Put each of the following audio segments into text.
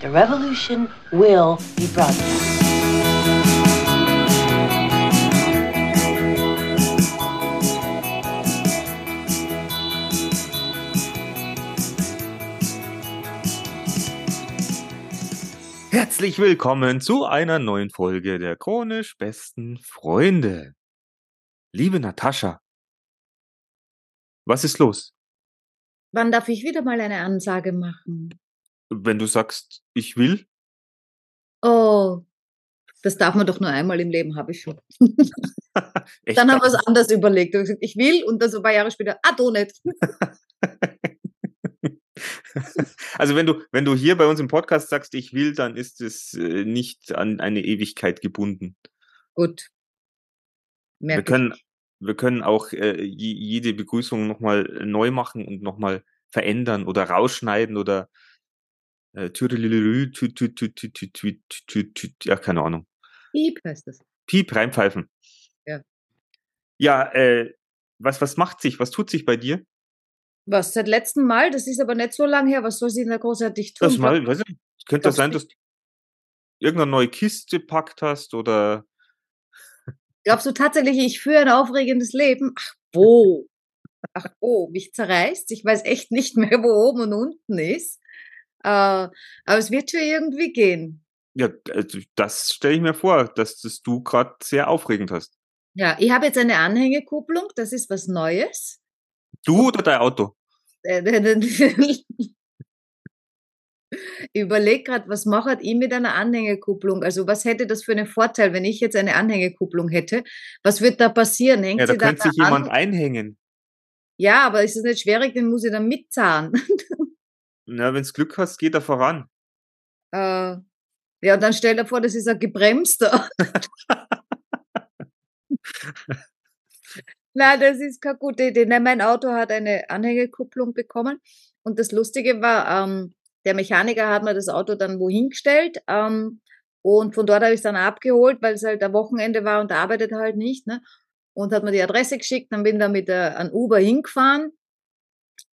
The revolution will be broadcast. Herzlich willkommen zu einer neuen Folge der chronisch besten Freunde. Liebe Natascha, was ist los? Wann darf ich wieder mal eine Ansage machen? Wenn du sagst, ich will, Oh, das darf man doch nur einmal im Leben, habe ich schon. Dann haben wir es anders überlegt. Und gesagt, Ich will und dann so ein paar Jahre später, ah, du nicht. also wenn du, wenn du hier bei uns im Podcast sagst, ich will, dann ist es äh, nicht an eine Ewigkeit gebunden. Gut. Wir Merke können, wir können auch äh, je- jede Begrüßung nochmal neu machen und nochmal verändern oder rausschneiden oder ja, keine Ahnung. Piep heißt das. Piep, reinpfeifen. Ja. Ja, äh, was, was macht sich, was tut sich bei dir? Was, seit letztem Mal? Das ist aber nicht so lange her. Was soll sie denn da großartig tun? Das Mal, weiß ich Könnte das sein, dass du irgendeine neue Kiste packt hast oder. Glaubst du tatsächlich, ich führe ein aufregendes Leben? Ach, wo? Ach, oh, mich zerreißt. Ich weiß echt nicht mehr, wo oben und unten ist. Äh, aber es wird schon irgendwie gehen. ja, also das stelle ich mir vor, dass das du gerade sehr aufregend hast. Ja, ich habe jetzt eine Anhängekupplung. Das ist was Neues. Du oder dein Auto? Äh, Ich überlege gerade, was macht ich mit einer Anhängekupplung? Also was hätte das für einen Vorteil, wenn ich jetzt eine Anhängekupplung hätte? Was wird da passieren? Hängt Ja, da könnte sich an? jemand einhängen. Ja, aber ist es nicht schwierig, den muss ich dann mitzahlen. Na, wenn du Glück hast, geht er voran. äh, ja, dann stell dir vor, das ist ein gebremster. Nein, das ist keine gute Idee. Nein, mein Auto hat eine Anhängekupplung bekommen. Und das Lustige war, ähm, der Mechaniker hat mir das Auto dann wohin gestellt. Ähm, und von dort habe ich es dann abgeholt, weil es halt ein Wochenende war und arbeitet halt nicht. Ne? Und hat mir die Adresse geschickt. Dann bin ich da mit äh, einem Uber hingefahren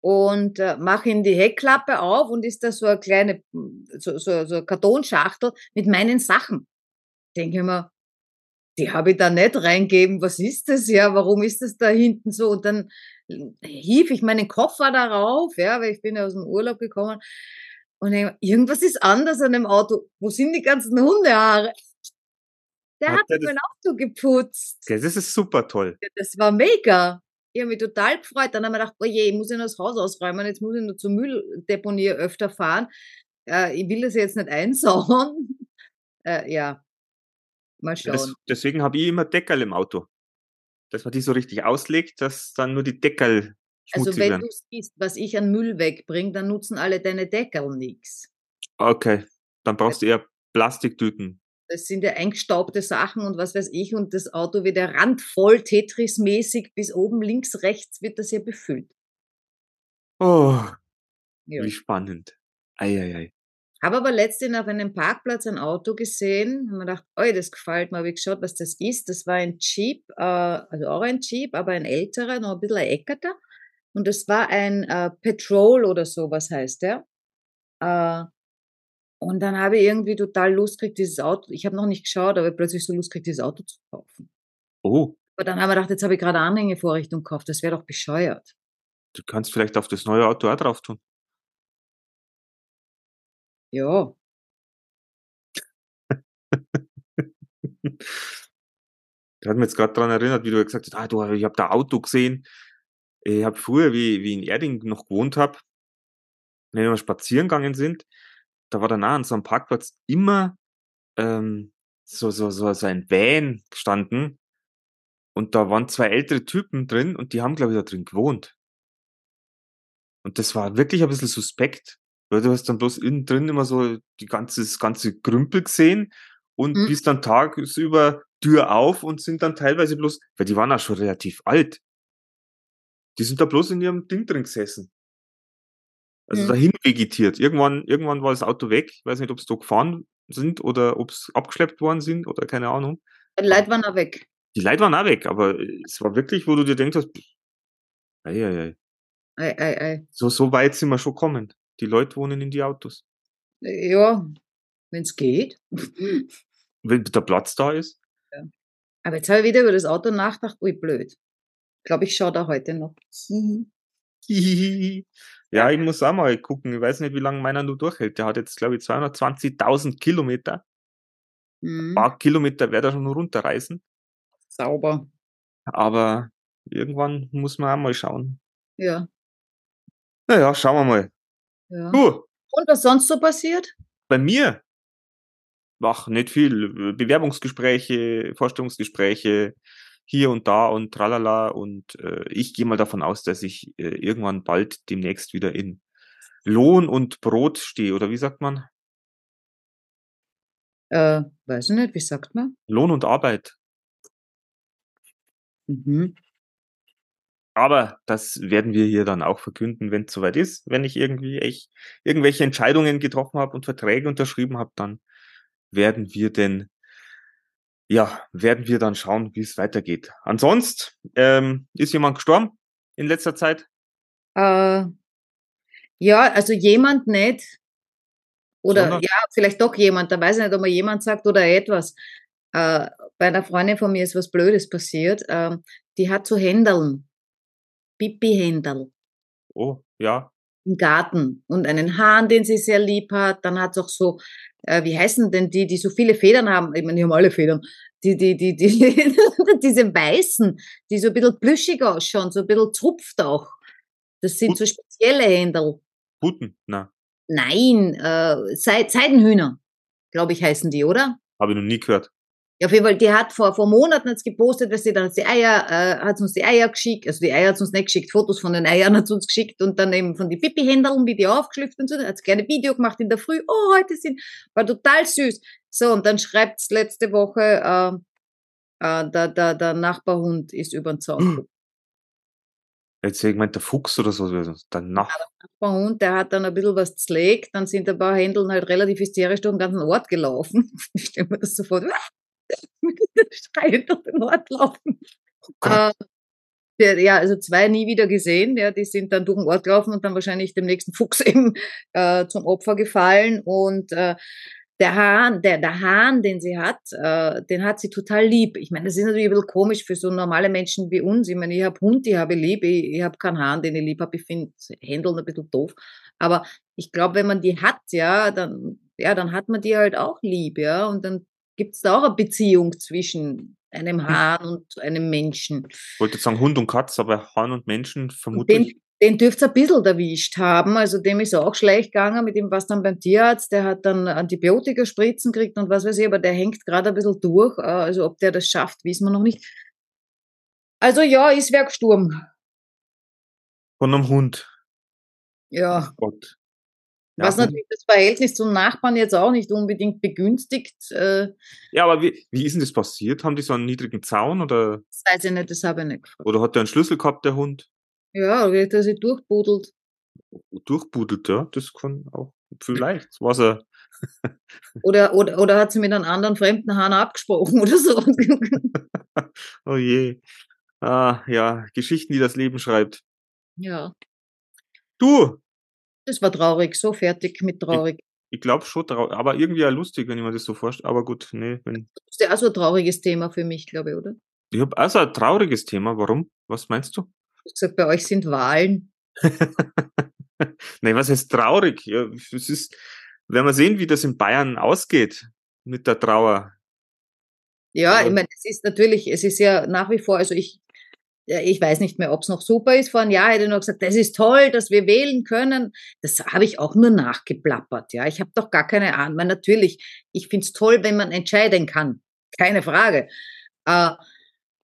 und äh, mache ihm die Heckklappe auf und ist da so eine kleine, so, so, so eine Kartonschachtel mit meinen Sachen. Denke ich mir, die habe ich da nicht reingeben. Was ist das? Ja, warum ist das da hinten so? Und dann hief ich meinen Koffer darauf, ja, weil ich bin ja aus dem Urlaub gekommen. Und denk mir, irgendwas ist anders an dem Auto. Wo sind die ganzen Hundehaare? Der Hat hat der mein Auto geputzt. Das ist super toll. Ja, Das war mega. Ich habe mich total gefreut. Dann habe ich gedacht, oh je, ich muss ja noch das Haus ausräumen, jetzt muss ich nur zur Mülldeponie öfter fahren. Äh, ich will das jetzt nicht einsauen. Äh, ja, mal Ja, das, schauen. deswegen habe ich immer Deckel im Auto. Dass man die so richtig auslegt, dass dann nur die Deckel Also wenn du siehst, was ich an Müll wegbringe, dann nutzen alle deine Deckel nix. Okay, dann brauchst du eher Plastiktüten. Das sind ja eingestaubte Sachen und was weiß ich. Und das Auto wird ja randvoll, Tetris-mäßig, bis oben links, rechts wird das ja befüllt. Oh, Ja. wie spannend. Eieiei. Habe aber letztens auf einem Parkplatz ein Auto gesehen, habe mir gedacht, oh, das gefällt mir, habe ich geschaut, was das ist. Das war ein Jeep, äh, also auch ein Jeep, aber ein älterer, noch ein bisschen ein eckerter. Und das war ein äh, Petrol oder so, was heißt der. Äh, und dann habe ich irgendwie total Lust gekriegt, dieses Auto, ich habe noch nicht geschaut, aber plötzlich so Lust gekriegt, dieses Auto zu kaufen. Oh, Aber dann habe ich gedacht, jetzt habe ich gerade Anhängevorrichtung gekauft, das wäre doch bescheuert. du kannst vielleicht auf das neue Auto auch drauf tun. Ja, Da hat mich jetzt gerade dran erinnert, wie du gesagt hast, ah, du, ich habe da Auto gesehen. Ich habe früher, wie, wie in Erding noch gewohnt habe, wenn wir spazieren gegangen sind, da war dann auch an so einem Parkplatz immer ähm, so, so, so, so ein Van gestanden. Und da waren zwei ältere Typen drin und die haben, glaube ich, da drin gewohnt. Und das war wirklich ein bisschen suspekt, weil du hast dann bloß innen drin immer so die ganze, das ganze Grümpel gesehen und Mhm. bis dann tagsüber Tür auf und sind dann teilweise bloß, weil die waren auch schon relativ alt. Die sind da bloß in ihrem Ding drin gesessen. Also Mhm. dahin vegetiert. Irgendwann, irgendwann war das Auto weg. Ich weiß nicht, ob es da gefahren sind oder ob es abgeschleppt worden sind oder keine Ahnung. die Leute waren auch weg. Die Leute waren auch weg, aber es war wirklich, wo du dir denkst, ei, ei, ei. Ei, ei, ei. So, so weit sind wir schon gekommen. Die Leute wohnen in die Autos. Ja, wenn es geht. Wenn der Platz da ist. Aber jetzt habe ich wieder über das Auto nachgedacht, ui blöd. Ich glaube, ich schaue da heute noch. Ja, ich muss auch mal gucken. Ich weiß nicht, wie lange meiner nur durchhält. Der hat jetzt, glaube ich, 220.000 Kilometer. Ein Mhm. paar Kilometer wird er schon runterreißen. Sauber. Aber irgendwann muss man auch mal schauen. Ja, Naja, schauen wir mal. ja. Du, Und was sonst so passiert? bei mir, ach, nicht viel. Bewerbungsgespräche, Vorstellungsgespräche, hier und da und tralala. Und äh, ich gehe mal davon aus, dass ich äh, irgendwann bald demnächst wieder in Lohn und Brot stehe. Oder wie sagt man? Äh, weiß ich nicht, wie sagt man? Lohn und Arbeit. Mhm. Aber das werden wir hier dann auch verkünden, wenn es soweit ist. Wenn ich irgendwie echt irgendwelche Entscheidungen getroffen habe und Verträge unterschrieben habe, dann werden wir denn, ja, werden wir dann schauen, wie es weitergeht. Ansonsten ähm, ist jemand gestorben in letzter Zeit. Äh, ja, also jemand nicht. Oder Sondern? ja, vielleicht doch jemand. Da weiß ich nicht, ob man jemand sagt oder etwas. Äh, bei einer Freundin von mir ist was Blödes passiert. Ähm, die hat so Händeln. Pipi-Händel Oh, ja. Im Garten und einen Hahn, den sie sehr lieb hat. Dann hat es auch so, äh, wie heißen denn die, die so viele Federn haben? Ich meine, die haben alle Federn. Die, die, die, die, diese weißen, die so ein bisschen plüschig ausschauen, so ein bisschen zupft auch. Das sind so spezielle Händel. Puten, na, Nein, äh, Seid Seidenhühner, glaube ich, heißen die, oder? habe ich noch nie gehört. Ja, auf jeden Fall, die hat vor, vor Monaten jetzt gepostet, dass sie dann hat sie Eier, äh, hat uns die Eier geschickt, also die Eier hat uns nicht geschickt, Fotos von den Eiern hat sie uns geschickt und dann eben von die Pipi-Händeln, wie die aufgeschlüpft und so, hat sie gerne Video gemacht in der Früh, oh, heute sind, war total süß. So, und dann schreibt's letzte Woche, äh, äh, der, der, der Nachbarhund ist über den Zaun gekommen. Jetzt hätte ich gemeint, der Fuchs oder so. Der Nach Hund, der hat dann ein bisschen was zlegt, dann sind ein paar Händeln halt relativ hysterisch durch den ganzen Ort gelaufen. Ich stelle mir das sofort, mit Schreien durch den Ort laufen. Äh, der, ja, also zwei nie wieder gesehen, ja, die sind dann durch den Ort gelaufen und dann wahrscheinlich dem nächsten Fuchs eben äh, zum Opfer gefallen und äh, der Hahn, der, der Hahn, den sie hat, äh, den hat sie total lieb. Ich meine, das ist natürlich ein bisschen komisch für so normale Menschen wie uns. Ich meine, ich habe Hund, die habe ich lieb, ich, ich habe keinen Hahn, den ich lieb habe. Ich finde Händeln ein bisschen doof. Aber ich glaube, wenn man die hat, ja, dann, ja, dann hat man die halt auch lieb, ja. Und dann gibt es da auch eine Beziehung zwischen einem Hahn und einem Menschen. Ich wollte jetzt sagen Hund und Katz, aber Hahn und Menschen vermutlich. den, den dürft ihr ein bisschen erwischt haben. Also dem ist auch schlecht gegangen, mit dem was dann beim Tierarzt. Der hat dann Antibiotika spritzen gekriegt und was weiß ich, aber der hängt gerade ein bisschen durch. Äh, Also ob der das schafft, wissen wir noch nicht. Also ja, ist Werksturm. Von einem Hund. Ja. Gott. Was natürlich das Verhältnis zum Nachbarn jetzt auch nicht unbedingt begünstigt. Äh, Ja, aber wie, wie ist denn das passiert? Haben die so einen niedrigen Zaun oder, Das weiß ich nicht, das habe ich nicht gefragt. oder hat der einen Schlüssel gehabt, der Hund? Ja, oder dass sie durchbudelt. Durchbudelt, ja, das kann auch vielleicht. Was er, Oder, oder, oder hat sie mit einem anderen fremden Hahn abgesprochen oder so. oh je. Ah, ja, Geschichten, die das Leben schreibt. ja, Du, das war traurig, so fertig mit traurig. ich glaube schon, trau- aber irgendwie ja lustig, wenn ich mir das so vorstelle. Aber gut, nee, wenn, Das ist ja auch so ein trauriges Thema für mich, glaube ich, oder? ich habe also ein trauriges Thema. Warum? Was meinst du? Du hast gesagt, bei euch sind Wahlen. nee, was heißt traurig? Ja, es ist, wenn wir sehen, wie das in Bayern ausgeht mit der Trauer. Ja, ich meine, es ist natürlich, es ist ja nach wie vor, also ich, ich weiß nicht mehr, ob es noch super ist. Vor einem Jahr hätte ich noch gesagt, das ist toll, dass wir wählen können. Das habe ich auch nur nachgeplappert. Ja, ich habe doch gar keine Ahnung. Weil natürlich, ich finde es toll, wenn man entscheiden kann. Keine Frage. Äh,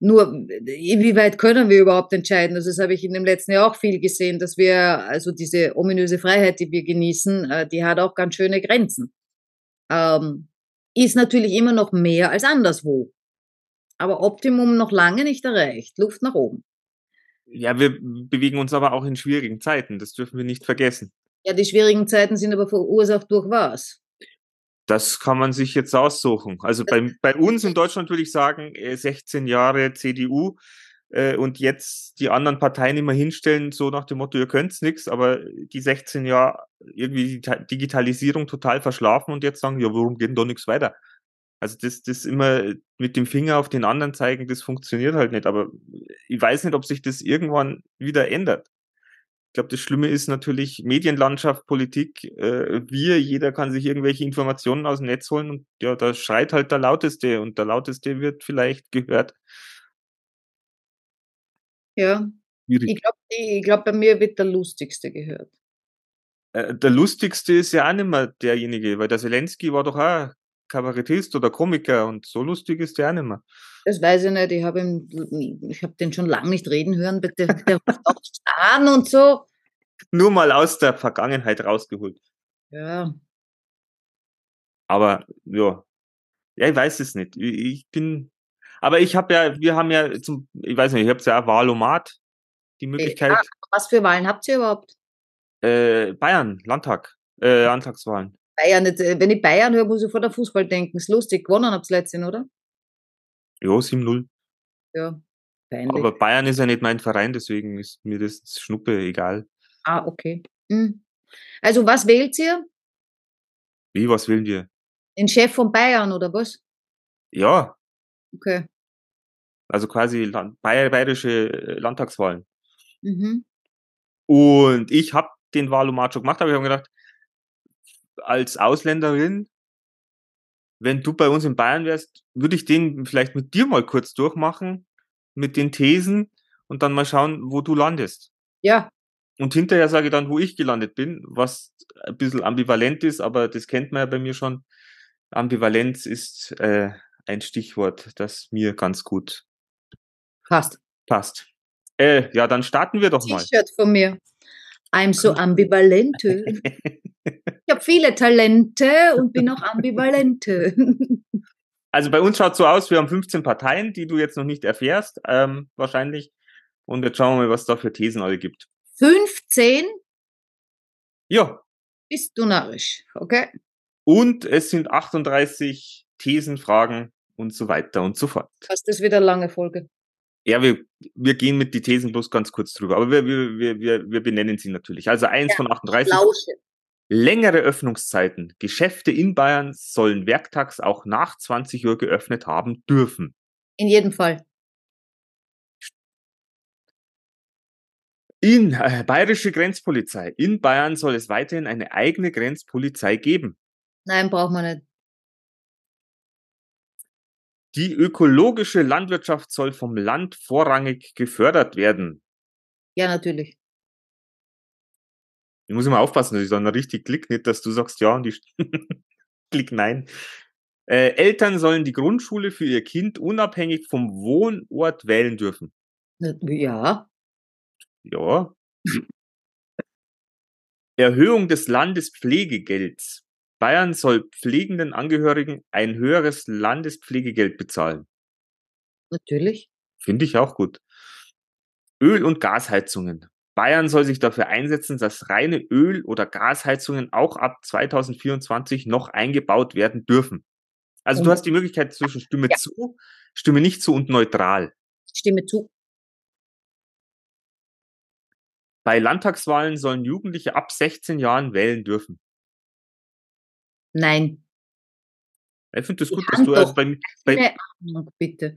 nur, inwieweit können wir überhaupt entscheiden? Also das habe ich in dem letzten Jahr auch viel gesehen, dass wir, also diese ominöse Freiheit, die wir genießen, äh, die hat auch ganz schöne Grenzen. Ähm, ist natürlich immer noch mehr als anderswo. Aber Optimum noch lange nicht erreicht. Luft nach oben. Ja, wir bewegen uns aber auch in schwierigen Zeiten. Das dürfen wir nicht vergessen. Ja, die schwierigen Zeiten sind aber verursacht durch was? Das kann man sich jetzt aussuchen. Also bei, bei uns in Deutschland würde ich sagen, äh, 16 Jahre CDU, äh, und jetzt die anderen Parteien immer hinstellen, so nach dem Motto, ihr könnt's nix, aber die 16 Jahre irgendwie die Digitalisierung total verschlafen und jetzt sagen, ja, warum geht denn da nichts weiter? Also das, das immer mit dem Finger auf den anderen zeigen, das funktioniert halt nicht. Aber ich weiß nicht, ob sich das irgendwann wieder ändert. Ich glaube, das Schlimme ist natürlich Medienlandschaft, Politik. Äh, wir, jeder kann sich irgendwelche Informationen aus dem Netz holen und ja, da schreit halt der Lauteste und der Lauteste wird vielleicht gehört. Ja. Schwierig. Ich glaube, ich glaub, bei mir wird der Lustigste gehört. Äh, der Lustigste ist ja auch nicht mehr derjenige, weil der Zelensky war doch auch Kabarettist oder Komiker und so lustig ist der auch nicht mehr. Das weiß ich nicht. Ich habe hab den schon lange nicht reden hören. Der, der ruft auch an und so. Nur mal aus der Vergangenheit rausgeholt. Ja. Aber ja, ja, ich weiß es nicht. Ich, bin, aber ich habe ja, wir haben ja zum, ich weiß nicht, ich habe ja auch Wahlomat, die Möglichkeit. Ja, was für Wahlen habt ihr überhaupt? Äh, Bayern, Landtag, äh, Landtagswahlen. Bayern, äh, wenn ich Bayern höre, muss ich vor der Fußball denken. Ist lustig, gewonnen habt ihr letztens, oder? Ja, 7-0. Ja, peinlich. Aber Bayern ist ja nicht mein Verein, deswegen ist mir das Schnuppe egal. Ah, okay. Hm. Also, was wählt ihr? Wie, was wählen wir? Den Chef von Bayern, oder was? Ja. Okay. Also quasi Land bayerische äh, Landtagswahlen. Mhm. Und ich habe den Wahlomat schon gemacht, aber ich habe gedacht, als Ausländerin, wenn du bei uns in Bayern wärst, würde ich den vielleicht mit dir mal kurz durchmachen, mit den Thesen und dann mal schauen, wo du landest. Ja. Und hinterher sage ich dann, wo ich gelandet bin, was ein bisschen ambivalent ist, aber das kennt man ja bei mir schon. Ambivalenz ist äh, ein Stichwort, das mir ganz gut passt. Passt. Äh, ja, dann starten wir doch mal. T-Shirt von mir. I'm so ambivalente. ich habe viele Talente und bin auch ambivalente. Also bei uns schaut so aus, wir haben 15 Parteien, die du jetzt noch nicht erfährst, ähm, wahrscheinlich. Und jetzt schauen wir mal, was da für Thesen alle gibt. 15? Ja. Bist du narrisch, okay? Und es sind 38 Thesen, Fragen und so weiter und so fort. Fast ist wieder eine lange Folge. Ja, wir, wir gehen mit die Thesen bloß ganz kurz drüber, aber wir, wir, wir, wir benennen sie natürlich. Also eins ja, von 38. Lausche. Längere Öffnungszeiten. Geschäfte in Bayern sollen werktags auch nach 20 Uhr geöffnet haben dürfen. In jedem Fall. In äh, bayerische Grenzpolizei. In Bayern soll es weiterhin eine eigene Grenzpolizei geben. Nein, braucht man nicht. Die ökologische Landwirtschaft soll vom Land vorrangig gefördert werden. Ja, natürlich. Ich muss immer aufpassen, dass ich dann richtig klick, nicht, dass du sagst ja und ich klick nein. Äh, Eltern sollen die Grundschule für ihr Kind unabhängig vom Wohnort wählen dürfen. Ja. Ja. Erhöhung des Landespflegegelds. Bayern soll pflegenden Angehörigen ein höheres Landespflegegeld bezahlen. Natürlich. Finde ich auch gut. Öl- und Gasheizungen. Bayern soll sich dafür einsetzen, dass reine Öl- oder Gasheizungen auch ab 2024 noch eingebaut werden dürfen. Also du hast die Möglichkeit zwischen Stimme ja. zu, Stimme nicht zu und neutral. Stimme zu. Bei Landtagswahlen sollen Jugendliche ab 16 Jahren wählen dürfen. Nein. Ich finde das gut, dass du also bei, Ahnung, bitte.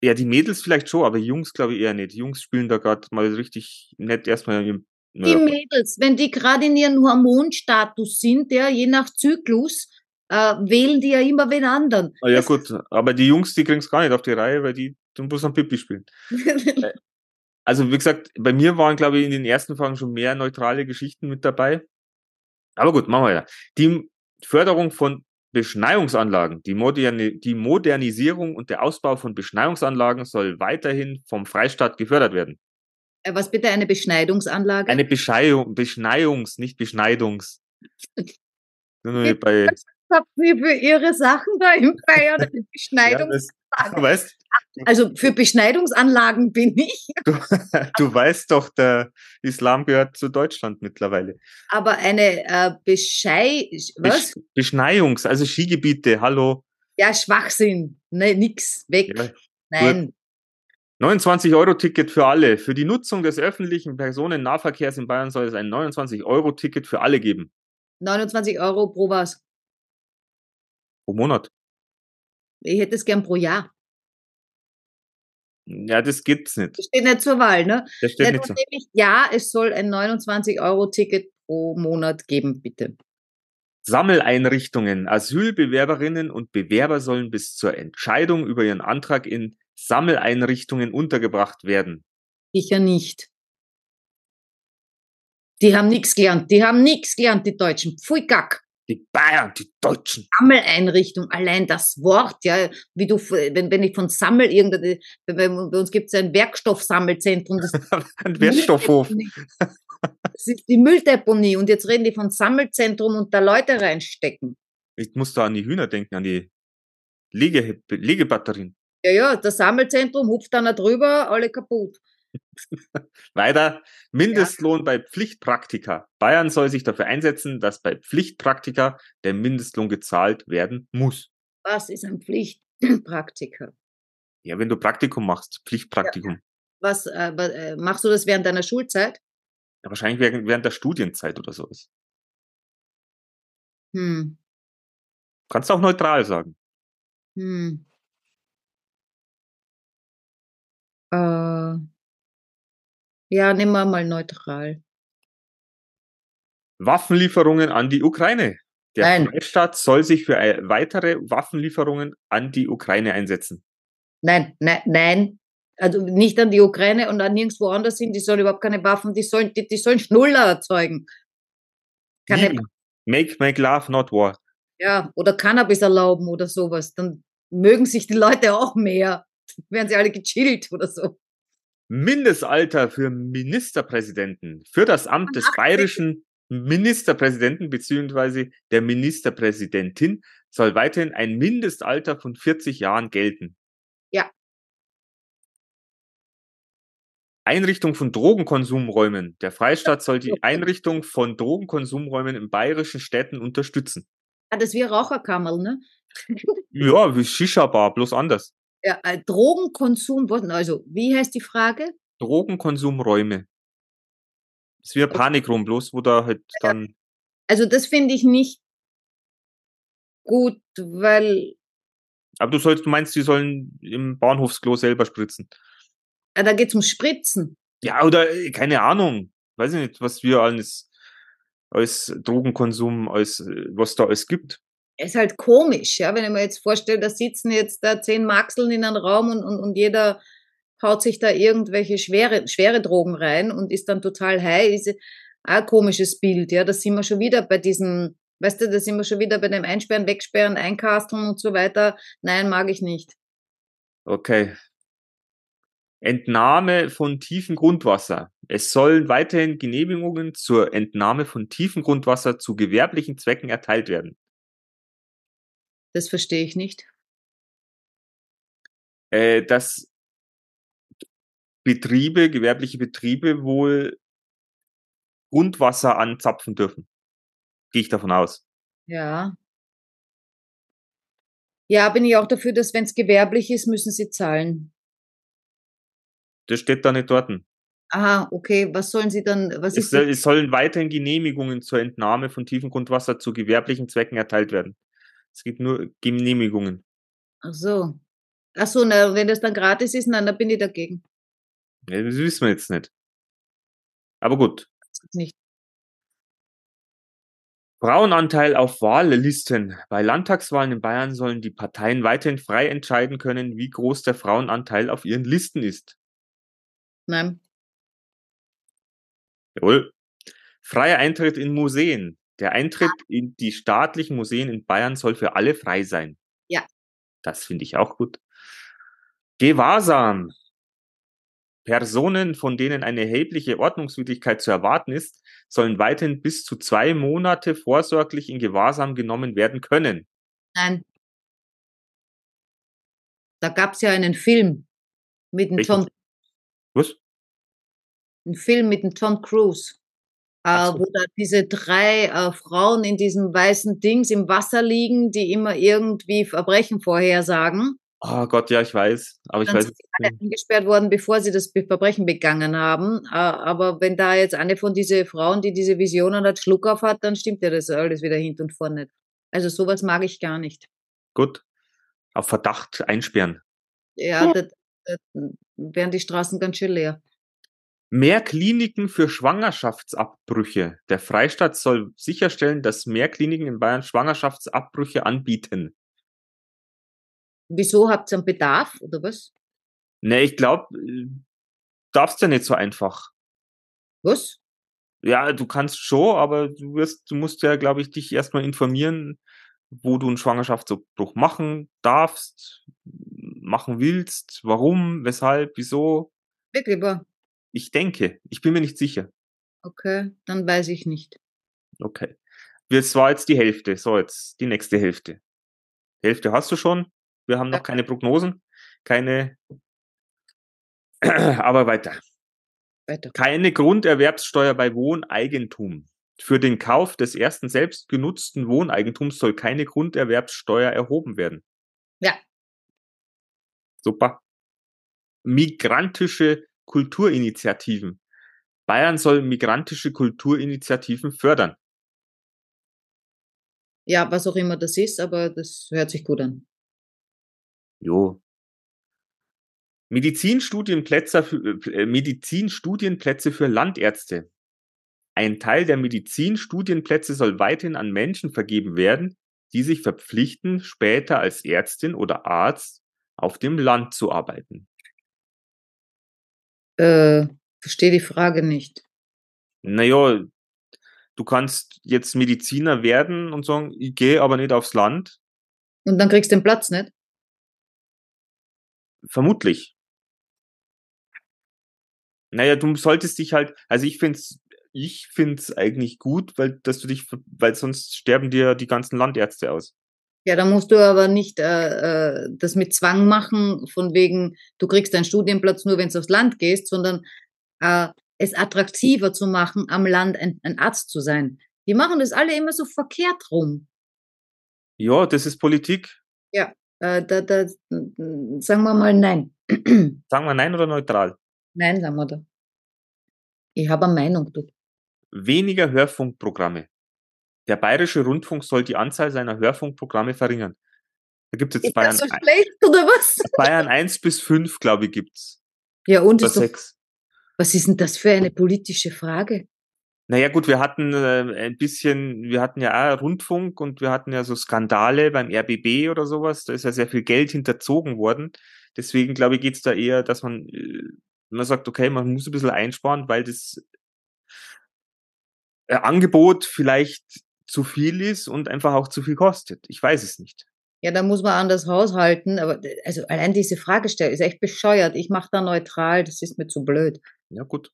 Ja, die Mädels vielleicht schon, aber Jungs glaube ich eher nicht. Jungs spielen da gerade mal richtig nett erstmal. Die ja. Mädels, wenn die gerade in ihrem Hormonstatus sind, ja, je nach Zyklus, äh, wählen die ja immer wen anderen. Ah, ja, das gut, aber die Jungs, die kriegen es gar nicht auf die Reihe, weil die zum bloß am Pipi spielen. Äh, also, wie gesagt, bei mir waren, glaube ich, in den ersten Fragen schon mehr neutrale Geschichten mit dabei. Aber gut, machen wir ja. Die Förderung von Beschneiungsanlagen. Die, Moderni die Modernisierung und der Ausbau von Beschneiungsanlagen soll weiterhin vom Freistaat gefördert werden. Äh, was bitte eine Beschneidungsanlage? Eine Bescheiung, Beschneiungs, nicht Beschneidungs. bei habt ihr für ihre Sachen da im Bayern? Beschneidungsanlagen. Ja, du weißt, also für Beschneidungsanlagen bin ich. Du, du, weißt doch, der Islam gehört zu Deutschland mittlerweile. Aber eine äh, Beschei... Was? Beschneiungs-, also Skigebiete, hallo. Ja, Schwachsinn. Ne, nix, weg. Ja, Nein. 29-Euro-Ticket für alle. Für die Nutzung des öffentlichen Personennahverkehrs in Bayern soll es ein 29-Euro-Ticket für alle geben. 29 Euro pro was? Pro Monat. Ich hätte es gern pro Jahr. Ja, das gibt's nicht. Das steht nicht zur Wahl, ne? Das steht Ja, nicht nehme ich, ja, es soll ein 29-Euro-Ticket pro Monat geben, bitte. Sammeleinrichtungen. Asylbewerberinnen und Bewerber sollen bis zur Entscheidung über ihren Antrag in Sammeleinrichtungen untergebracht werden. Sicher nicht. Die haben nichts gelernt. Die haben nichts gelernt, die Deutschen. Pfui Gack. Die Bayern, die Deutschen. Sammeleinrichtung, allein das Wort, ja, wie du, wenn, wenn ich von Sammel irgendeine, bei, bei uns gibt es ein Werkstoffsammelzentrum, das Ein Wertstoffhof. Mülldeponie. Das ist die Mülldeponie und jetzt reden die von Sammelzentrum und da Leute reinstecken. Ich muss da an die Hühner denken, an die Lege, Legebatterien. Ja, ja, das Sammelzentrum hupft dann da drüber, alle kaputt. Weiter. Mindestlohn bei Pflichtpraktika. Bayern soll sich dafür einsetzen, dass bei Pflichtpraktika der Mindestlohn gezahlt werden muss. Was ist ein Pflichtpraktiker? Ja, wenn du Praktikum machst, Pflichtpraktikum. Was, äh, äh, machst du das während deiner Schulzeit? Ja, wahrscheinlich während, während der Studienzeit oder sowas. Hm, Kannst auch neutral sagen. hm. Äh, ja, nehmen wir mal neutral. Waffenlieferungen an die Ukraine. Der Nein. Freistaat soll sich für äh, weitere Waffenlieferungen an die Ukraine einsetzen. Nein, nein, nein. Also nicht an die Ukraine und an nirgendwo anders hin. Die sollen überhaupt keine Waffen, die sollen, die, die sollen Schnuller erzeugen. Keine, Lieben. Make, make love, not war. ja, oder Cannabis erlauben oder sowas. Dann mögen sich die Leute auch mehr. Werden sie alle gechillt oder so. Mindestalter für Ministerpräsidenten. Für das Amt des 80. bayerischen Ministerpräsidenten beziehungsweise der Ministerpräsidentin soll weiterhin ein Mindestalter von 40 Jahren gelten. Ja. Einrichtung von Drogenkonsumräumen. Der Freistaat soll die Einrichtung von Drogenkonsumräumen in bayerischen Städten unterstützen. Ah, das ist wie Raucherkammerl, ne? Ja, wie Shisha-Bar, bloß anders. Ja, äh, Drogenkonsum, was- also wie heißt die Frage? Drogenkonsumräume. Ist wie ein Okay. Panikrum, bloß wo da halt dann Also das finde ich nicht gut, weil Aber du sollst, du meinst, die sollen im Bahnhofsklo selber spritzen. äh, da geht es um Spritzen. Ja, oder äh, keine Ahnung. Weiß ich nicht, was wir alles als Drogenkonsum, als äh, was da alles gibt. Ist halt komisch, ja, wenn ich mir jetzt vorstelle, da sitzen jetzt da zehn Maxeln in einem Raum und, und, und jeder haut sich da irgendwelche schwere, schwere Drogen rein und ist dann total high, ist ein komisches Bild, ja, da sind wir schon wieder bei diesen, weißt du, da sind wir schon wieder bei dem Einsperren, Wegsperren, Einkasteln und so weiter. Nein, mag ich nicht. Okay. Entnahme von tiefem Grundwasser. Es sollen weiterhin Genehmigungen zur Entnahme von tiefem Grundwasser zu gewerblichen Zwecken erteilt werden. Das verstehe ich nicht. Äh, dass Betriebe, gewerbliche Betriebe wohl Grundwasser anzapfen dürfen. Gehe ich davon aus. Ja. Ja, bin ich auch dafür, dass wenn es gewerblich ist, müssen sie zahlen. Das steht da nicht dort. Aha, okay, was sollen sie dann, was Es, ist es sollen weiterhin Genehmigungen zur Entnahme von tiefem Grundwasser zu gewerblichen Zwecken erteilt werden. Es gibt nur Genehmigungen. Ach so. Ach so, na, wenn das dann gratis ist, nein, dann bin ich dagegen. Ja, Das wissen wir jetzt nicht. Aber gut. Nicht. Frauenanteil auf Wahllisten. Bei Landtagswahlen in Bayern sollen die Parteien weiterhin frei entscheiden können, wie groß der Frauenanteil auf ihren Listen ist. Nein. Jawohl. Freier Eintritt in Museen. Der Eintritt in die staatlichen Museen in Bayern soll für alle frei sein. Ja. Das finde ich auch gut. Gewahrsam. Personen, von denen eine erhebliche Ordnungswidrigkeit zu erwarten ist, sollen weiterhin bis zu zwei Monate vorsorglich in Gewahrsam genommen werden können. Nein. Da gab es ja einen Film mit dem Welchen? Tom, Was? einen Film mit dem Tom Cruise, äh, wo da diese drei äh, Frauen in diesem weißen Dings im Wasser liegen, die immer irgendwie Verbrechen vorhersagen. Oh Gott, ja, ich weiß. Aber ich Dann weiß sind alle eingesperrt worden, bevor sie das Verbrechen begangen haben. Äh, aber wenn da jetzt eine von diese Frauen, die diese Visionen hat, Schluck auf hat, dann stimmt ja das alles wieder hinten und vorne nicht. Also sowas mag ich gar nicht. Gut. Auf Verdacht einsperren. Ja, da, da wären die Straßen ganz schön leer. Mehr Kliniken für Schwangerschaftsabbrüche. Der Freistaat soll sicherstellen, dass mehr Kliniken in Bayern Schwangerschaftsabbrüche anbieten. Wieso habt ihr einen Bedarf oder was? Ne, ich glaube, darfst ja nicht so einfach. Was? Ja, du kannst schon, aber du wirst, du musst ja, glaube ich, dich erstmal informieren, wo du einen Schwangerschaftsabbruch machen darfst, machen willst, warum, weshalb, wieso. Wirklich? Ich denke, ich bin mir nicht sicher. Okay, dann weiß ich nicht. Okay. Das war jetzt die Hälfte. So, jetzt die nächste Hälfte. Hälfte hast du schon. Wir haben noch keine Prognosen, keine. Aber weiter. Weiter. Keine Grunderwerbssteuer bei Wohneigentum. Für den Kauf des ersten selbstgenutzten Wohneigentums soll keine Grunderwerbssteuer erhoben werden. Ja. Super. Migrantische Kulturinitiativen. Bayern soll migrantische Kulturinitiativen fördern. Ja, was auch immer das ist, aber das hört sich gut an. Jo. Medizinstudienplätze für, äh, Medizinstudienplätze für Landärzte. Ein Teil der Medizinstudienplätze soll weiterhin an Menschen vergeben werden, die sich verpflichten, später als Ärztin oder Arzt auf dem Land zu arbeiten. Äh, verstehe die Frage nicht. Naja, du kannst jetzt Mediziner werden und sagen, ich gehe aber nicht aufs Land. Und dann kriegst du den Platz nicht? Vermutlich. Naja, du solltest dich halt, also ich find's, ich find's eigentlich gut, weil, dass du dich, weil sonst sterben dir die ganzen Landärzte aus. Ja, da musst du aber nicht äh, äh, das mit Zwang machen, von wegen, du kriegst einen Studienplatz nur, wenn du aufs Land gehst, sondern äh, es attraktiver zu machen, am Land ein, ein Arzt zu sein. Die machen das alle immer so verkehrt rum. Ja, das ist Politik. Äh, da, da, sagen wir mal nein. Sagen wir nein oder neutral? nein, sagen wir da. Ich habe eine Meinung, du. Weniger Hörfunkprogramme. Der Bayerische Rundfunk soll die Anzahl seiner Hörfunkprogramme verringern. Da gibt's jetzt Ist Bayern, das so schlecht oder was? Bayern 1 bis 5, glaube ich, gibt's. Ja, und Oder ist doch, 6. was ist denn das für eine politische Frage? Naja gut, wir hatten äh, ein bisschen, wir hatten ja auch Rundfunk und wir hatten ja so Skandale beim RBB oder sowas. Da ist ja sehr viel Geld hinterzogen worden. Deswegen glaube ich, geht's da eher, dass man, äh, man sagt, okay, man muss ein bisschen einsparen, weil das äh, Angebot vielleicht zu viel ist und einfach auch zu viel kostet. Ich weiß es nicht. Ja, da muss man anders haushalten, aber d- also allein diese Fragestellung ist echt bescheuert. Ich mache da neutral, das ist mir zu blöd. Ja gut.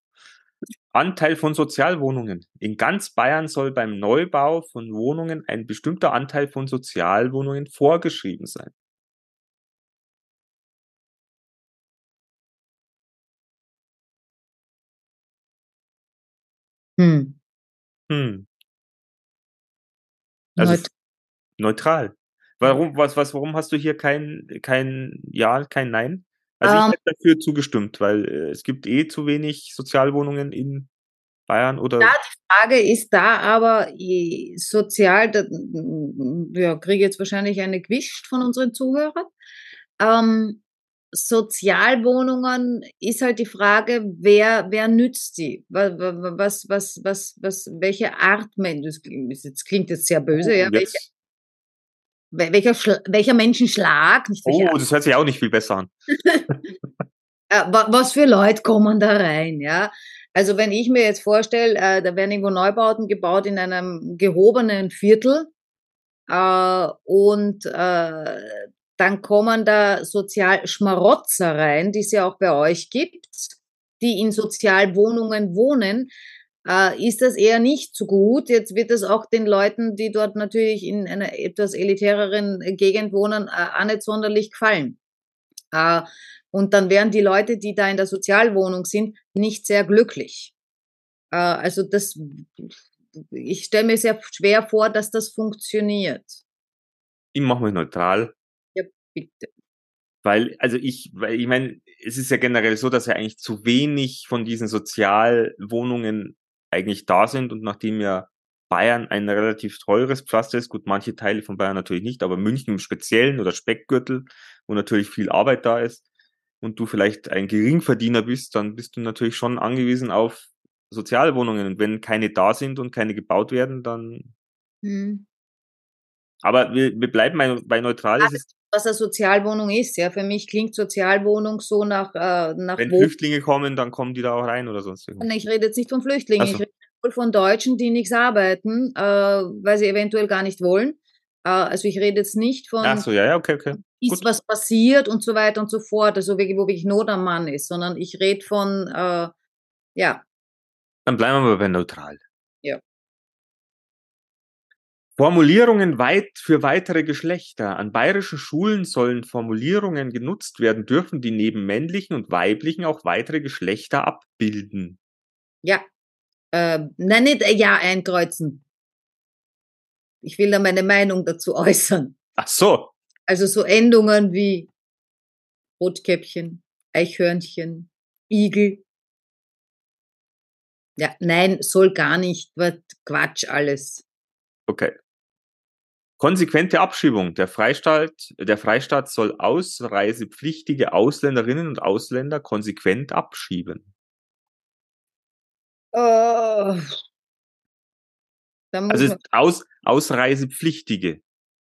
Anteil von Sozialwohnungen. In ganz Bayern soll beim Neubau von Wohnungen ein bestimmter Anteil von Sozialwohnungen vorgeschrieben sein. Hm. Hm. Also Neut- neutral. Warum, was, was, warum hast du hier kein, kein Ja, kein Nein? Also Ähm. ich hätte dafür zugestimmt, weil äh, es gibt eh zu wenig Sozialwohnungen in Bayern oder Ja, Frage ist da aber sozial, da, ja, kriege jetzt wahrscheinlich eine gewischt von unseren Zuhörern. Ähm, Sozialwohnungen ist halt die Frage, wer, wer nützt die? Was, was, was, was, welche Art Mensch, das klingt jetzt, klingt jetzt sehr böse, ja, Und welche, welcher, Schla- welcher Menschenschlag, nicht oh, das hört sich auch nicht viel besser an. äh, wa- was für Leute kommen da rein, ja? Also wenn ich mir jetzt vorstelle, äh, da werden irgendwo Neubauten gebaut in einem gehobenen Viertel äh, und äh, dann kommen da Sozialschmarotzer rein, die es ja auch bei euch gibt, die in Sozialwohnungen wohnen, äh, ist das eher nicht so gut. Jetzt wird es auch den Leuten, die dort natürlich in einer etwas elitäreren Gegend wohnen, äh, auch nicht sonderlich gefallen. Äh, und dann wären die Leute, die da in der Sozialwohnung sind, nicht sehr glücklich. Äh, also das, ich stelle mir sehr schwer vor, dass das funktioniert. Ich mache mich neutral. Weil, also ich, weil ich meine, es ist ja generell so, dass ja eigentlich zu wenig von diesen Sozialwohnungen eigentlich da sind und nachdem ja Bayern ein relativ teures Pflaster ist, gut, manche Teile von Bayern natürlich nicht, aber München im Speziellen oder Speckgürtel, wo natürlich viel Arbeit da ist und du vielleicht ein Geringverdiener bist, dann bist du natürlich schon angewiesen auf Sozialwohnungen. Und wenn keine da sind und keine gebaut werden, dann. Hm. Aber wir, wir bleiben bei, bei neutral. Ja, was eine Sozialwohnung ist, ja. Für mich klingt Sozialwohnung so nach, äh, nach Wenn Flüchtlinge kommen, dann kommen die da auch rein oder sonst irgendwas. Ich rede jetzt nicht von Flüchtlingen, so. ich rede von Deutschen, die nichts arbeiten, äh, weil sie eventuell gar nicht wollen. Äh, also ich rede jetzt nicht von, Ach so, ja, ja, okay, okay. ist Gut. was passiert und so weiter und so fort, also wo wirklich Not am Mann ist, sondern ich rede von, äh, ja. Dann bleiben wir bei neutral. Ja. Formulierungen weit für weitere Geschlechter. An bayerischen Schulen sollen Formulierungen genutzt werden dürfen, die neben männlichen und weiblichen auch weitere Geschlechter abbilden. Ja. Äh, nein, nicht Ja einkreuzen. Ich will da meine Meinung dazu äußern. Ach so. Also so Endungen wie Rotkäppchen, Eichhörnchen, Igel. Ja, nein, soll gar nicht. Was Quatsch alles. Okay. Konsequente Abschiebung. Der Freistaat, der Freistaat soll ausreisepflichtige Ausländerinnen und Ausländer konsequent abschieben. Uh, also aus, Ausreisepflichtige.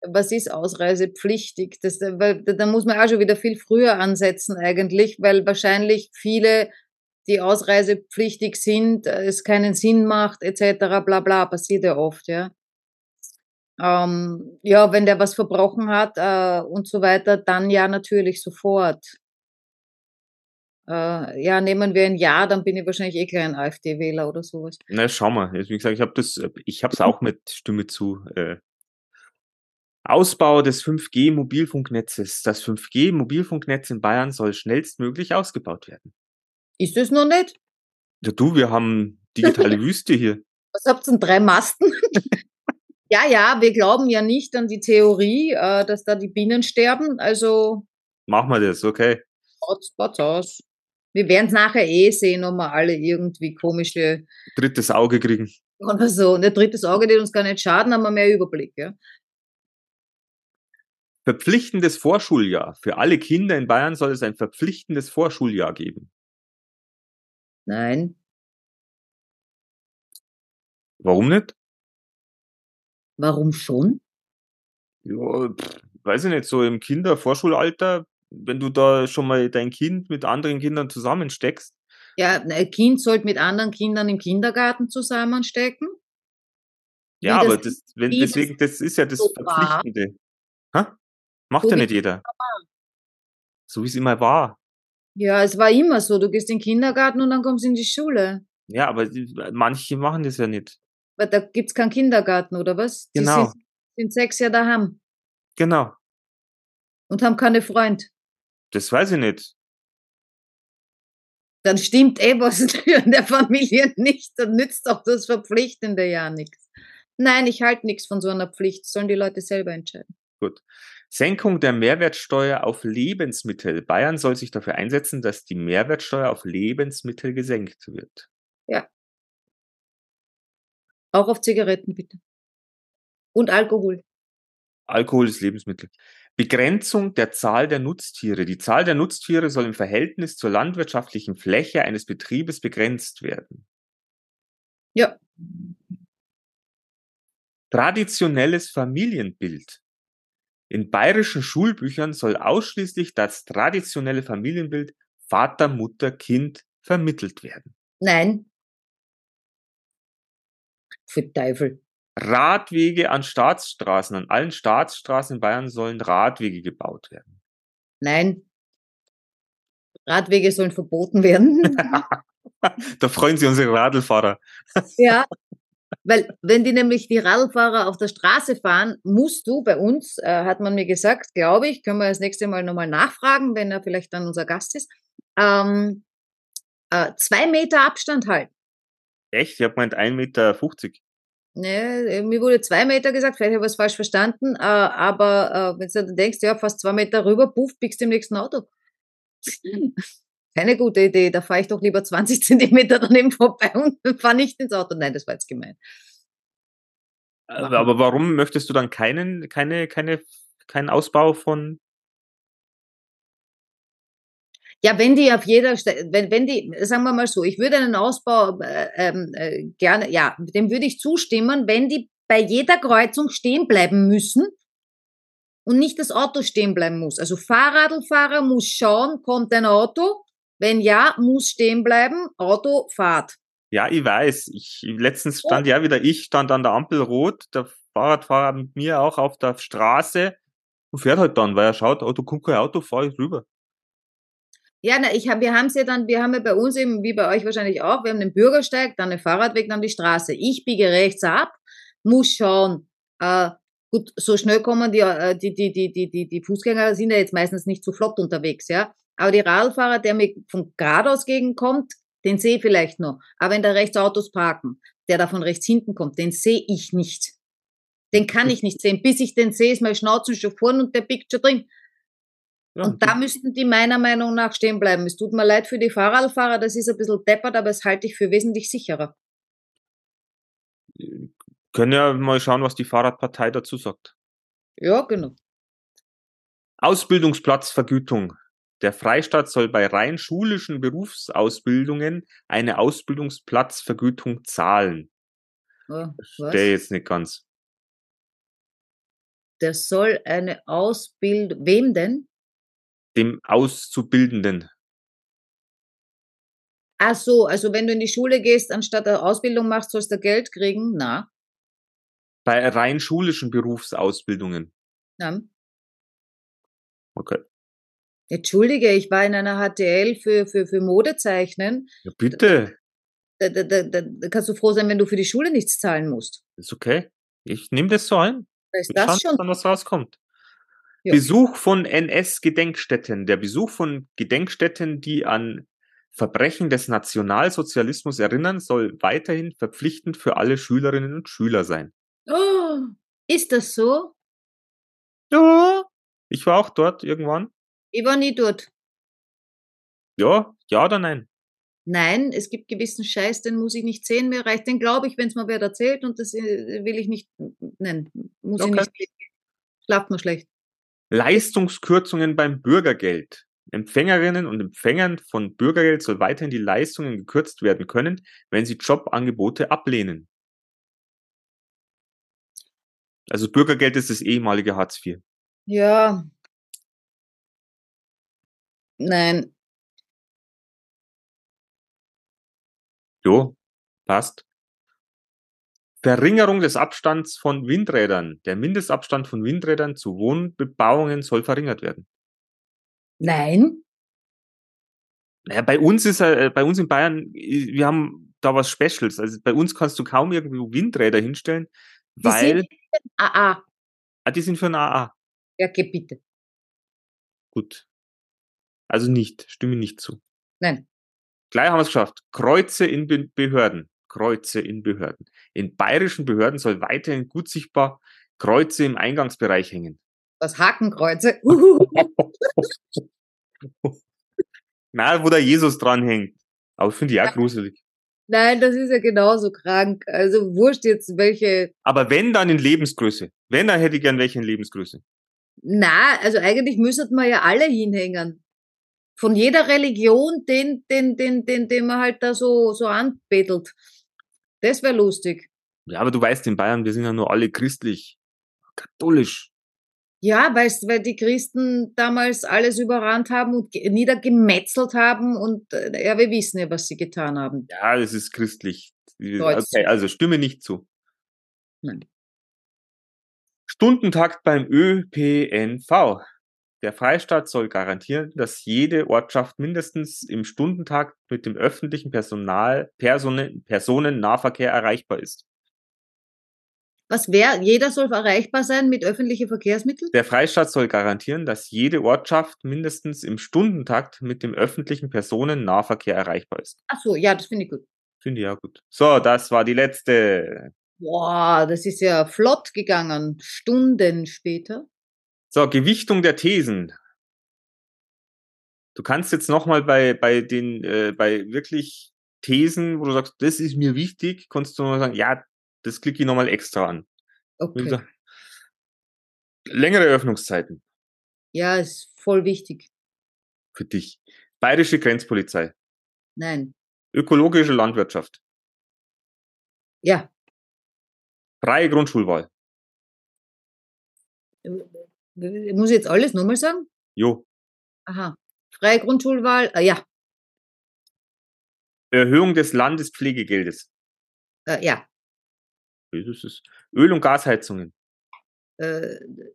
Was ist ausreisepflichtig? Das, weil, da muss man auch schon wieder viel früher ansetzen eigentlich, weil wahrscheinlich viele, die ausreisepflichtig sind, äh, es keinen Sinn macht, etc. bla bla, passiert ja oft, ja. Ähm, ja, wenn der was verbrochen hat äh, und so weiter, dann ja natürlich sofort. Äh, ja, nehmen wir ein Jahr, dann bin ich wahrscheinlich eh kein AfD-Wähler oder sowas. Na, schau mal. Wie gesagt, ich habe das, ich habe es auch mit Stimme zu. Äh, Ausbau des 5G-Mobilfunknetzes. Das 5G-Mobilfunknetz in Bayern soll schnellstmöglich ausgebaut werden. Ist das noch nicht? Ja, du, wir haben digitale Wüste hier. Was habt ihr denn? Drei Masten? ja, ja, wir glauben ja nicht an die Theorie, äh, dass da die Bienen sterben. Also. Machen wir das, okay. Hotspots aus. Wir werden es nachher eh sehen, ob wir alle irgendwie komische. Drittes Auge kriegen. Oder so. Und ein drittes Auge, die uns gar nicht schaden, haben wir mehr Überblick, ja. Verpflichtendes Vorschuljahr. Für alle Kinder in Bayern soll es ein verpflichtendes Vorschuljahr geben. Nein. Warum nicht? Warum schon? Ja, pff, weiß ich nicht, so im Kindervorschulalter wenn du da schon mal dein Kind mit anderen Kindern zusammensteckst. Ja, ein Kind sollte mit anderen Kindern im Kindergarten zusammenstecken. Ja, aber das, wenn, deswegen, das ist ja das so Verpflichtende. Ha? Macht so ja nicht jeder. So wie es immer war. Ja, es war immer so. Du gehst in den Kindergarten und dann kommst du in die Schule. Ja, aber manche machen das ja nicht. Weil da gibt es keinen Kindergarten, oder was? Genau. Die sind, sind sechs Jahre daheim. Genau. Und haben keine Freund. Das weiß ich nicht. Dann stimmt eh was in der Familie nicht. Dann nützt auch das Verpflichtende ja nichts. Nein, ich halte nichts von so einer Pflicht. Sollen die Leute selber entscheiden. Gut. Senkung der Mehrwertsteuer auf Lebensmittel. Bayern soll sich dafür einsetzen, dass die Mehrwertsteuer auf Lebensmittel gesenkt wird. Auch auf Zigaretten bitte. Und Alkohol. Alkohol ist Lebensmittel. Begrenzung der Zahl der Nutztiere. Die Zahl der Nutztiere soll im Verhältnis zur landwirtschaftlichen Fläche eines Betriebes begrenzt werden. Ja. Traditionelles Familienbild. In bayerischen Schulbüchern soll ausschließlich das traditionelle Familienbild Vater, Mutter, Kind vermittelt werden. Nein. Für Teufel. Radwege an Staatsstraßen, an allen Staatsstraßen in Bayern sollen Radwege gebaut werden. Nein. Radwege sollen verboten werden. da freuen sich unsere Radlfahrer. ja, weil wenn die nämlich die Radlfahrer auf der Straße fahren, musst du bei uns, äh, hat man mir gesagt, glaube ich, können wir das nächste Mal nochmal nachfragen, wenn er vielleicht dann unser Gast ist, ähm, äh, zwei Meter Abstand halten. Echt? Ich habe meint 1,50 Meter. Ne, mir wurde zwei Meter gesagt, vielleicht habe ich es falsch verstanden, äh, aber äh, wenn du dann denkst, ja, fast zwei Meter rüber, puff, biegst du im nächsten Auto. Keine gute Idee, da fahre ich doch lieber 20 Zentimeter daneben vorbei und fahre nicht ins Auto. Nein, das war jetzt gemein. Aber, aber warum möchtest du dann keinen, keine, keine, keinen Ausbau von Ja, wenn die auf jeder, Ste- wenn, wenn die, sagen wir mal so, ich würde einen Ausbau äh, ähm, äh, gerne, ja, dem würde ich zustimmen, wenn die bei jeder Kreuzung stehen bleiben müssen und nicht das Auto stehen bleiben muss. Also Fahrradlfahrer muss schauen, kommt ein Auto, wenn ja, muss stehen bleiben, Auto, Fahrt. Ja, ich weiß. Ich, letztens stand ja wieder ich, stand an der Ampel rot, der Fahrradfahrer mit mir auch auf der Straße und fährt halt dann, weil er schaut, oh, du kommt kein Auto, fahr ich rüber. Ja, na, ich hab, wir haben es ja dann, wir haben ja bei uns eben, wie bei euch wahrscheinlich auch, wir haben den Bürgersteig, dann den Fahrradweg, dann die Straße. Ich biege rechts ab, muss schauen. Äh, gut, so schnell kommen die, äh, die, die, die, die, die, die Fußgänger sind ja jetzt meistens nicht so flott unterwegs, ja. Aber die Radfahrer, der mir von geradeaus gegenkommt, den sehe ich vielleicht noch. Aber wenn da rechts Autos parken, der da von rechts hinten kommt, den sehe ich nicht. Den kann ich nicht sehen. Bis ich den sehe, ist mein Schnauzen schon vorn und der biegt schon drin. Ja, Und da müssten die meiner Meinung nach stehen bleiben. Es tut mir leid für die Fahrradfahrer, das ist ein bisschen deppert, aber das halte ich für wesentlich sicherer. können ja mal schauen, was die Fahrradpartei dazu sagt. Ja, genau. Ausbildungsplatzvergütung. Der Freistaat soll bei rein schulischen Berufsausbildungen eine Ausbildungsplatzvergütung zahlen. Was? Der jetzt nicht ganz. Der soll eine Ausbildung. Wem denn? Dem Auszubildenden. Ach so, also wenn du in die Schule gehst, anstatt eine Ausbildung machst, sollst du Geld kriegen? Na, Bei rein schulischen Berufsausbildungen. na. Okay. Entschuldige, ich war in einer HTL für, für, für Modezeichnen. Ja, bitte. Da, da, da, da kannst du froh sein, wenn du für die Schule nichts zahlen musst. Ist okay. Ich nehme das so ein. Da ist Wir das schon. dann, was rauskommt. Ja. Besuch von NS-Gedenkstätten. Der Besuch von Gedenkstätten, die an Verbrechen des Nationalsozialismus erinnern, soll weiterhin verpflichtend für alle Schülerinnen und Schüler sein. Oh, ist das so? Ja. Ich war auch dort irgendwann. Ich war nie dort. Ja, ja oder nein? Nein, es gibt gewissen Scheiß, den muss ich nicht sehen. Mir reicht den glaube ich, wenn es mir wer erzählt und das äh, will ich nicht nennen. Muss Okay. ich nicht. sehen. Schlaft mir schlecht. Leistungskürzungen beim Bürgergeld. Empfängerinnen und Empfängern von Bürgergeld soll weiterhin die Leistungen gekürzt werden können, wenn sie Jobangebote ablehnen. Also Bürgergeld ist das ehemalige Hartz IV. Ja. Nein. Jo, passt. Verringerung des Abstands von Windrädern. Der Mindestabstand von Windrädern zu Wohnbebauungen soll verringert werden. Nein. Naja, bei uns ist er, äh, bei uns in Bayern, äh, wir haben da was Specials. Also bei uns kannst du kaum irgendwo Windräder hinstellen, Die weil sind AA. ah, die sind für ein AA. Ja, geh bitte. Gut. Also nicht, stimme nicht zu. Nein. Gleich haben wir es geschafft. Kreuze in Be Behörden. Kreuze in Behörden. In bayerischen Behörden soll weiterhin gut sichtbar Kreuze im Eingangsbereich hängen. Was Hakenkreuze. Uhuhu. Na, wo der Jesus dran hängt. Aber finde ich auch Ja. gruselig. Nein, das ist ja genauso krank. Also wurscht jetzt welche. Aber wenn, dann in Lebensgröße. Wenn, dann hätte ich gern welche in Lebensgröße. Na, also eigentlich müssten wir ja alle hinhängen. Von jeder Religion, den, den, den, den, den man halt da so, so anbetelt. Das wäre lustig. Ja, aber du weißt, in Bayern, wir sind ja nur alle christlich. Katholisch. Ja, weißt, weil die Christen damals alles überrannt haben und ge- niedergemetzelt haben und äh, ja, wir wissen ja, was sie getan haben. Ja, das ist christlich. Okay, also stimme nicht zu. Nein. Stundentakt beim ÖPNV. Der Freistaat soll garantieren, dass jede Ortschaft mindestens im Stundentakt mit dem öffentlichen Personal, Personen, Personennahverkehr erreichbar ist. Was wäre, jeder soll erreichbar sein mit öffentlichen Verkehrsmitteln? Der Freistaat soll garantieren, dass jede Ortschaft mindestens im Stundentakt mit dem öffentlichen Personennahverkehr erreichbar ist. Ach so, ja, das finde ich gut. Finde ich ja gut. So, das war die letzte. Boah, das ist ja flott gegangen. Stunden später. So, Gewichtung der Thesen. Du kannst jetzt nochmal bei, bei den, äh, bei wirklich Thesen, wo du sagst, das ist mir wichtig, kannst du noch sagen, ja, das klicke ich nochmal extra an. Okay. Längere Öffnungszeiten Ja, ist voll wichtig. für dich. Bayerische Grenzpolizei. Nein. Ökologische Landwirtschaft. Ja. Freie Grundschulwahl. Muss ich jetzt alles nochmal sagen? Jo. Aha. Freie Grundschulwahl, äh, ja. Erhöhung des Landespflegegeldes. Äh, ja. Das ist. Öl- und Gasheizungen. Äh, Also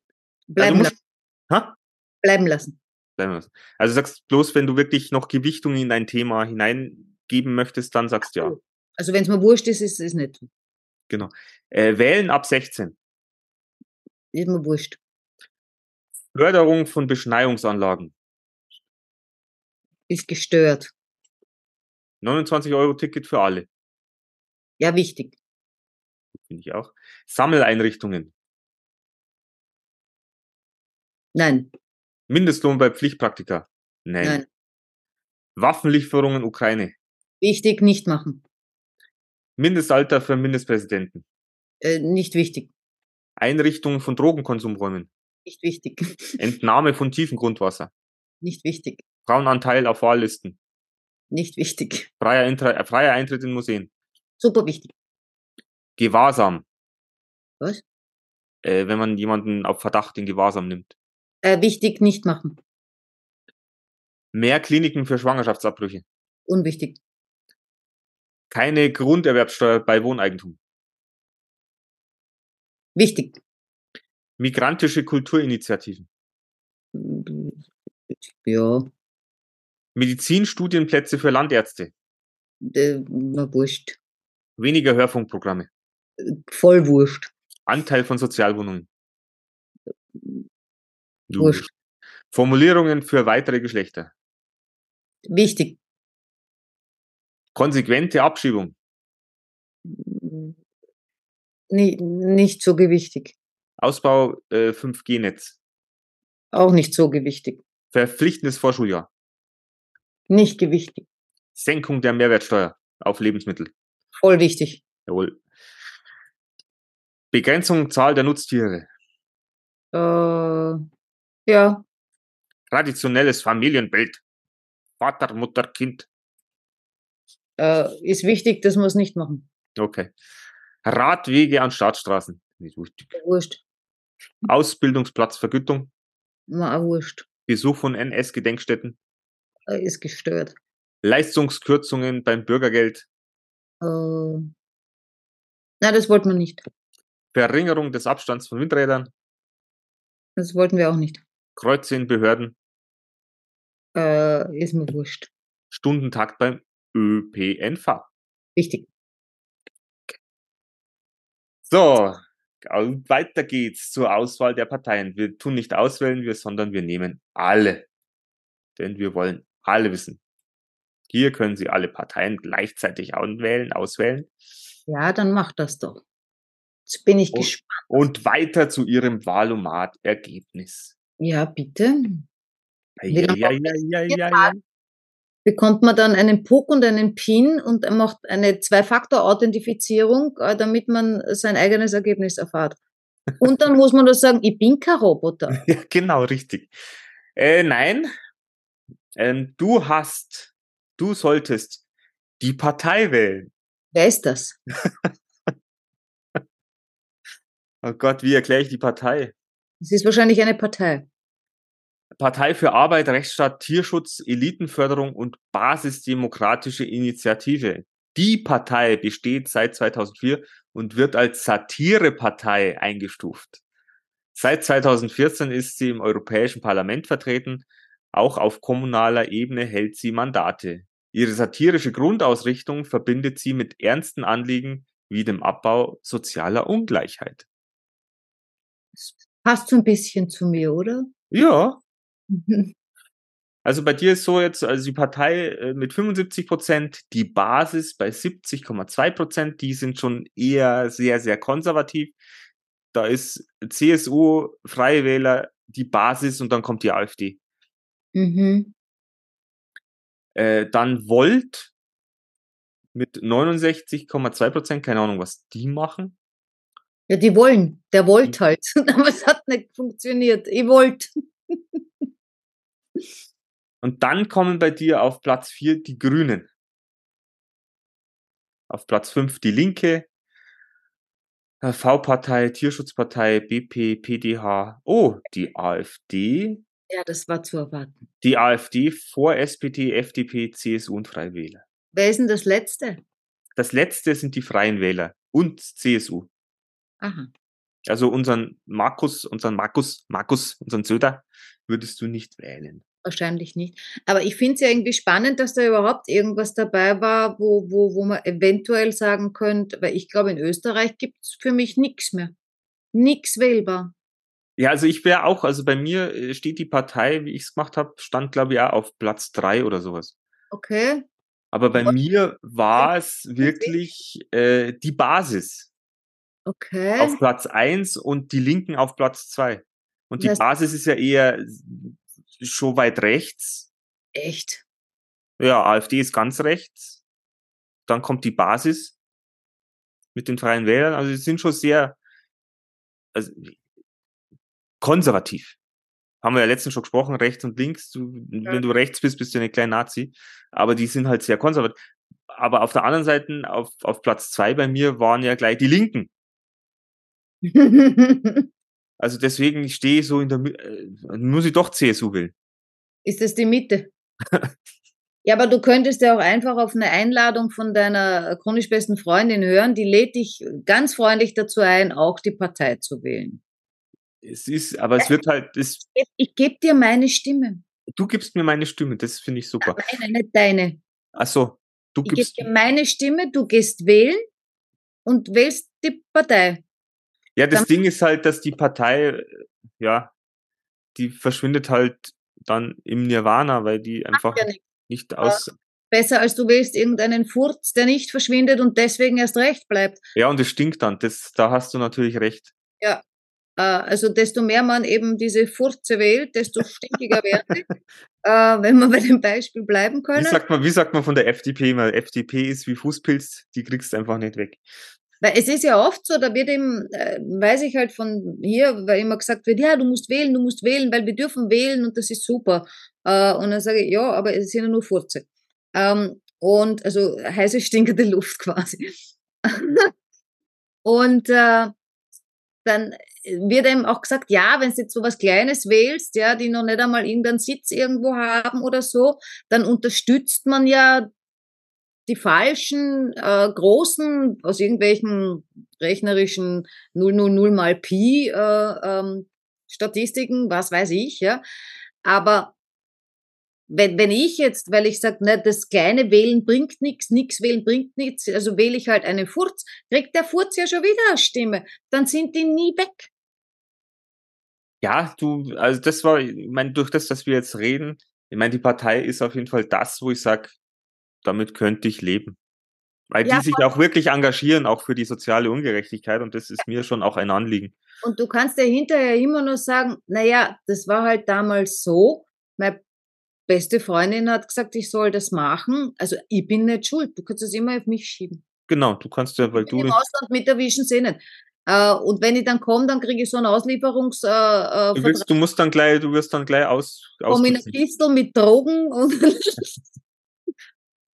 bleiben, musst, lassen, bleiben lassen. Bleiben wir's. Also sagst bloß, wenn du wirklich noch Gewichtung in ein Thema hineingeben möchtest, dann sagst du ja. Also wenn es mir wurscht ist, ist es nicht. Genau. Äh, wählen ab 16. Ist mir wurscht. Förderung von Beschneiungsanlagen. Ist gestört. 29 Euro Ticket für alle. Ja, wichtig. Finde ich auch. Sammeleinrichtungen. Nein, Mindestlohn bei Pflichtpraktika. Nein. nein. Waffenlieferungen Ukraine. Wichtig, nicht machen. Mindestalter für Mindestpräsidenten. Äh, nicht wichtig. Einrichtung von Drogenkonsumräumen. Nicht wichtig. Entnahme von tiefem Grundwasser. Nicht wichtig. Frauenanteil auf Wahllisten. Nicht wichtig. Freier, Eintritt, äh, freier Eintritt in Museen. Super wichtig. Gewahrsam. Was? Äh, wenn man jemanden auf Verdacht in Gewahrsam nimmt. Äh, wichtig, nicht machen. Mehr Kliniken für Schwangerschaftsabbrüche. Unwichtig. Keine Grunderwerbsteuer bei Wohneigentum. Wichtig. Migrantische Kulturinitiativen. Ja, Medizinstudienplätze für Landärzte. äh, na, wurscht. Weniger Hörfunkprogramme. Voll wurscht. Anteil von Sozialwohnungen. Wurscht. Formulierungen für weitere Geschlechter. Wichtig. Konsequente Abschiebung. Nie, nicht so gewichtig. Ausbau äh, 5G-Netz. Auch nicht so gewichtig. Verpflichtendes Vorschuljahr. Nicht gewichtig. Senkung der Mehrwertsteuer auf Lebensmittel. Voll wichtig. Jawohl. Begrenzung Zahl der Nutztiere. Äh, ja, Traditionelles Familienbild. Vater, Mutter, Kind. äh, ist wichtig, dass wir es nicht machen. Okay. Radwege an Staatsstraßen. Nicht wichtig. Wurscht. Ausbildungsplatzvergütung. War auch wurscht. Besuch von NS-Gedenkstätten. Äh, ist gestört. Leistungskürzungen beim Bürgergeld. Äh, na, das wollten wir nicht. Verringerung des Abstands von Windrädern. Das wollten wir auch nicht. Kreuze in Behörden. Äh, ist mir wurscht. Stundentakt beim ÖPNV. Wichtig. So, weiter geht's zur Auswahl der Parteien. Wir tun nicht auswählen, wir, sondern wir nehmen alle. Denn wir wollen alle wissen. Hier können Sie alle Parteien gleichzeitig anwählen, auswählen Ja, dann mach das doch. Jetzt bin ich Oh. gespannt. und weiter zu Ihrem Wahlomat-Ergebnis. Ja, bitte. Ja, ja, ja, ja, ja, ja. Bekommt man dann einen Puck und einen Pin und macht eine Zwei-Faktor-Authentifizierung, äh, damit man sein eigenes Ergebnis erfahrt. Und dann muss man das sagen, ich bin kein Roboter. Ja, genau, richtig. Äh, nein, ähm, du hast, du solltest die Partei wählen. Wer ist das? Oh Gott, wie erkläre ich die Partei? Das ist wahrscheinlich eine Partei. Partei für Arbeit, Rechtsstaat, Tierschutz, Elitenförderung und Basisdemokratische Initiative. Die Partei besteht seit 2004 und wird als Satirepartei eingestuft. Seit 2014 ist sie im Europäischen Parlament vertreten. Auch auf kommunaler Ebene hält sie Mandate. Ihre satirische Grundausrichtung verbindet sie mit ernsten Anliegen wie dem Abbau sozialer Ungleichheit. Passt so ein bisschen zu mir, oder? Ja, Also bei dir ist so jetzt, also die Partei äh, mit 75 Prozent, die Basis bei 70,2 Prozent, die sind schon eher sehr, sehr konservativ. Da ist CSU, Freie Wähler, die Basis und dann kommt die AfD. Mhm. Äh, dann Volt mit 69,2 Prozent, keine Ahnung, was die machen. Ja, die wollen. Der wollte halt. Aber es hat nicht funktioniert. Ich wollte. Und dann kommen bei dir auf Platz 4 die Grünen. Auf Platz 5 die Linke, V-Partei, Tierschutzpartei, BP, PDH. Oh, die AfD. Ja, das war zu erwarten. Die AfD vor SPD, FDP, CSU und Freie Wähler. Wer ist denn das Letzte? Das letzte sind die Freien Wähler und CSU. Aha. Also unseren Markus, unseren Markus, Markus, unseren Söder würdest du nicht wählen. Wahrscheinlich nicht. Aber ich finde es ja irgendwie spannend, dass da überhaupt irgendwas dabei war, wo, wo, wo man eventuell sagen könnte, weil ich glaube, in Österreich gibt es für mich nichts mehr. Nichts wählbar. Ja, also ich wäre auch, also bei mir äh, steht die Partei, wie ich es gemacht habe, stand glaube ich auch auf Platz drei oder sowas. Okay. Aber bei Und- mir war es wirklich äh, die Basis Okay. auf Platz eins und die Linken auf Platz zwei. Und die Das- Basis ist ja eher schon weit rechts. Echt. Ja, AfD ist ganz rechts. Dann kommt die Basis mit den Freien Wählern. Also sie sind schon sehr also, konservativ. Haben wir ja letztens schon gesprochen, rechts und links. Du, Wenn du rechts bist, bist du eine kleine Nazi. Aber die sind halt sehr konservativ. Aber auf der anderen Seite, auf, auf Platz zwei bei mir waren ja gleich die Linken. Also deswegen ich stehe so in der Mitte, äh, muss ich doch CSU wählen. ist das die Mitte? ja, aber du könntest ja auch einfach auf eine Einladung von deiner chronisch besten Freundin hören. Die lädt dich ganz freundlich dazu ein, auch die Partei zu wählen. Es ist, aber es wird halt, es, Ich gebe dir meine Stimme. du gibst mir meine Stimme, das finde ich super. Meine, nicht deine. Ach so, du Ich gebe gibst, dir meine Stimme, du gehst wählen und wählst die Partei. Ja, das Ding ist halt, dass die Partei, ja, die verschwindet halt dann im Nirvana, weil die einfach Ja, nicht. nicht aus, Besser als du wählst irgendeinen Furz, der nicht verschwindet und deswegen erst recht bleibt. ja, und es stinkt dann, das, da hast du natürlich recht. Äh, Also desto mehr man eben diese Furze wählt, desto stinkiger werden sie. Äh, wenn wir bei dem Beispiel bleiben Wie können. sagt man, wie sagt man von der FDP immer? FDP ist wie Fußpilz, die kriegst du einfach nicht weg. Weil es ist ja oft so, da wird eben, äh, weiß ich halt von hier, weil immer gesagt wird, ja, du musst wählen, du musst wählen, weil wir dürfen wählen und das ist super. Äh, und dann sage ich, ja, aber es sind ja nur Furze. Ähm, und also heiße, stinkende Luft quasi. und äh, dann wird eben auch gesagt, ja, wenn du jetzt so was Kleines wählst, ja, die noch nicht einmal irgendeinen Sitz irgendwo haben oder so, dann unterstützt man ja die falschen äh, großen aus irgendwelchen rechnerischen 000 mal Pi äh, ähm, Statistiken, was weiß ich, ja. Aber wenn, wenn ich jetzt, weil ich sage, ne, das kleine Wählen bringt nichts, nix wählen bringt nichts, also wähle ich halt einen Furz, kriegt der Furz ja schon wieder eine Stimme, dann sind die nie weg. Ja, du, also das war, ich meine, durch das, dass wir jetzt reden, ich meine, die Partei ist auf jeden Fall das, wo ich sage, damit könnte ich leben. Weil Ja, die sich auch wirklich engagieren, auch für die soziale Ungerechtigkeit und das ist mir schon auch ein Anliegen. Und du kannst ja hinterher immer nur sagen, naja, das war halt damals so, meine beste Freundin hat gesagt, ich soll das machen, also ich bin nicht schuld, du kannst es immer auf mich schieben. Genau, du kannst ja, weil du, Im Ausland mit erwischen sie nicht. Äh, und wenn ich dann komme, dann kriege ich so einen Auslieferungs äh, äh, du, willst, du musst dann gleich, du wirst dann gleich aus, Komm in eine. Kistel mit Drogen und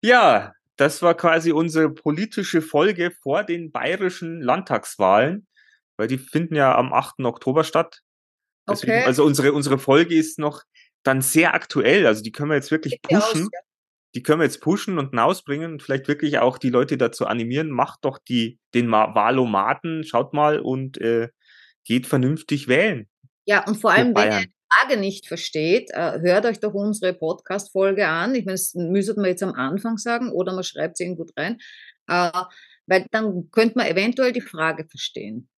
Ja, das war quasi unsere politische Folge vor den bayerischen Landtagswahlen, weil die finden ja am 8. Oktober statt. Deswegen, Okay. Also unsere, unsere Folge ist noch dann sehr aktuell. Also die können wir jetzt wirklich pushen. Die können wir jetzt pushen und hinausbringen und vielleicht wirklich auch die Leute dazu animieren, macht doch die, den Ma- Wahlomaten, schaut mal und äh, geht vernünftig wählen. Ja, und vor allem, wenn ihr Frage nicht versteht, äh, hört euch doch unsere Podcast-Folge an. Ich meine, das müsstet man jetzt am Anfang sagen oder man schreibt es irgendwo rein, äh, weil dann könnte man eventuell die Frage verstehen.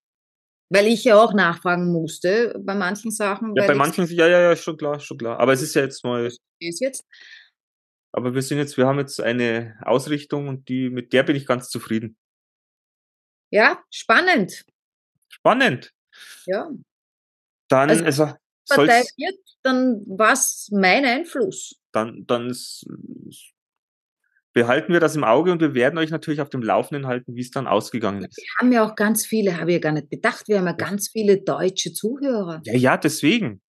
Weil ich ja auch nachfragen musste bei manchen Sachen. Ja, bei manchen, ja, ja, ja, schon klar, schon klar. Aber es ist ja jetzt mal, ist jetzt. aber wir sind jetzt, wir haben jetzt eine Ausrichtung und die, mit der bin ich ganz zufrieden. Ja, spannend. Spannend. Ja. Dann, Also, also, Partei soll's, wird, dann was mein Einfluss. dann, dann behalten wir das im Auge und wir werden euch natürlich auf dem Laufenden halten, wie es dann ausgegangen ist. Wir haben ja auch ganz viele, habe ich ja gar nicht bedacht, wir haben ja ganz viele deutsche Zuhörer. Ja, ja, deswegen.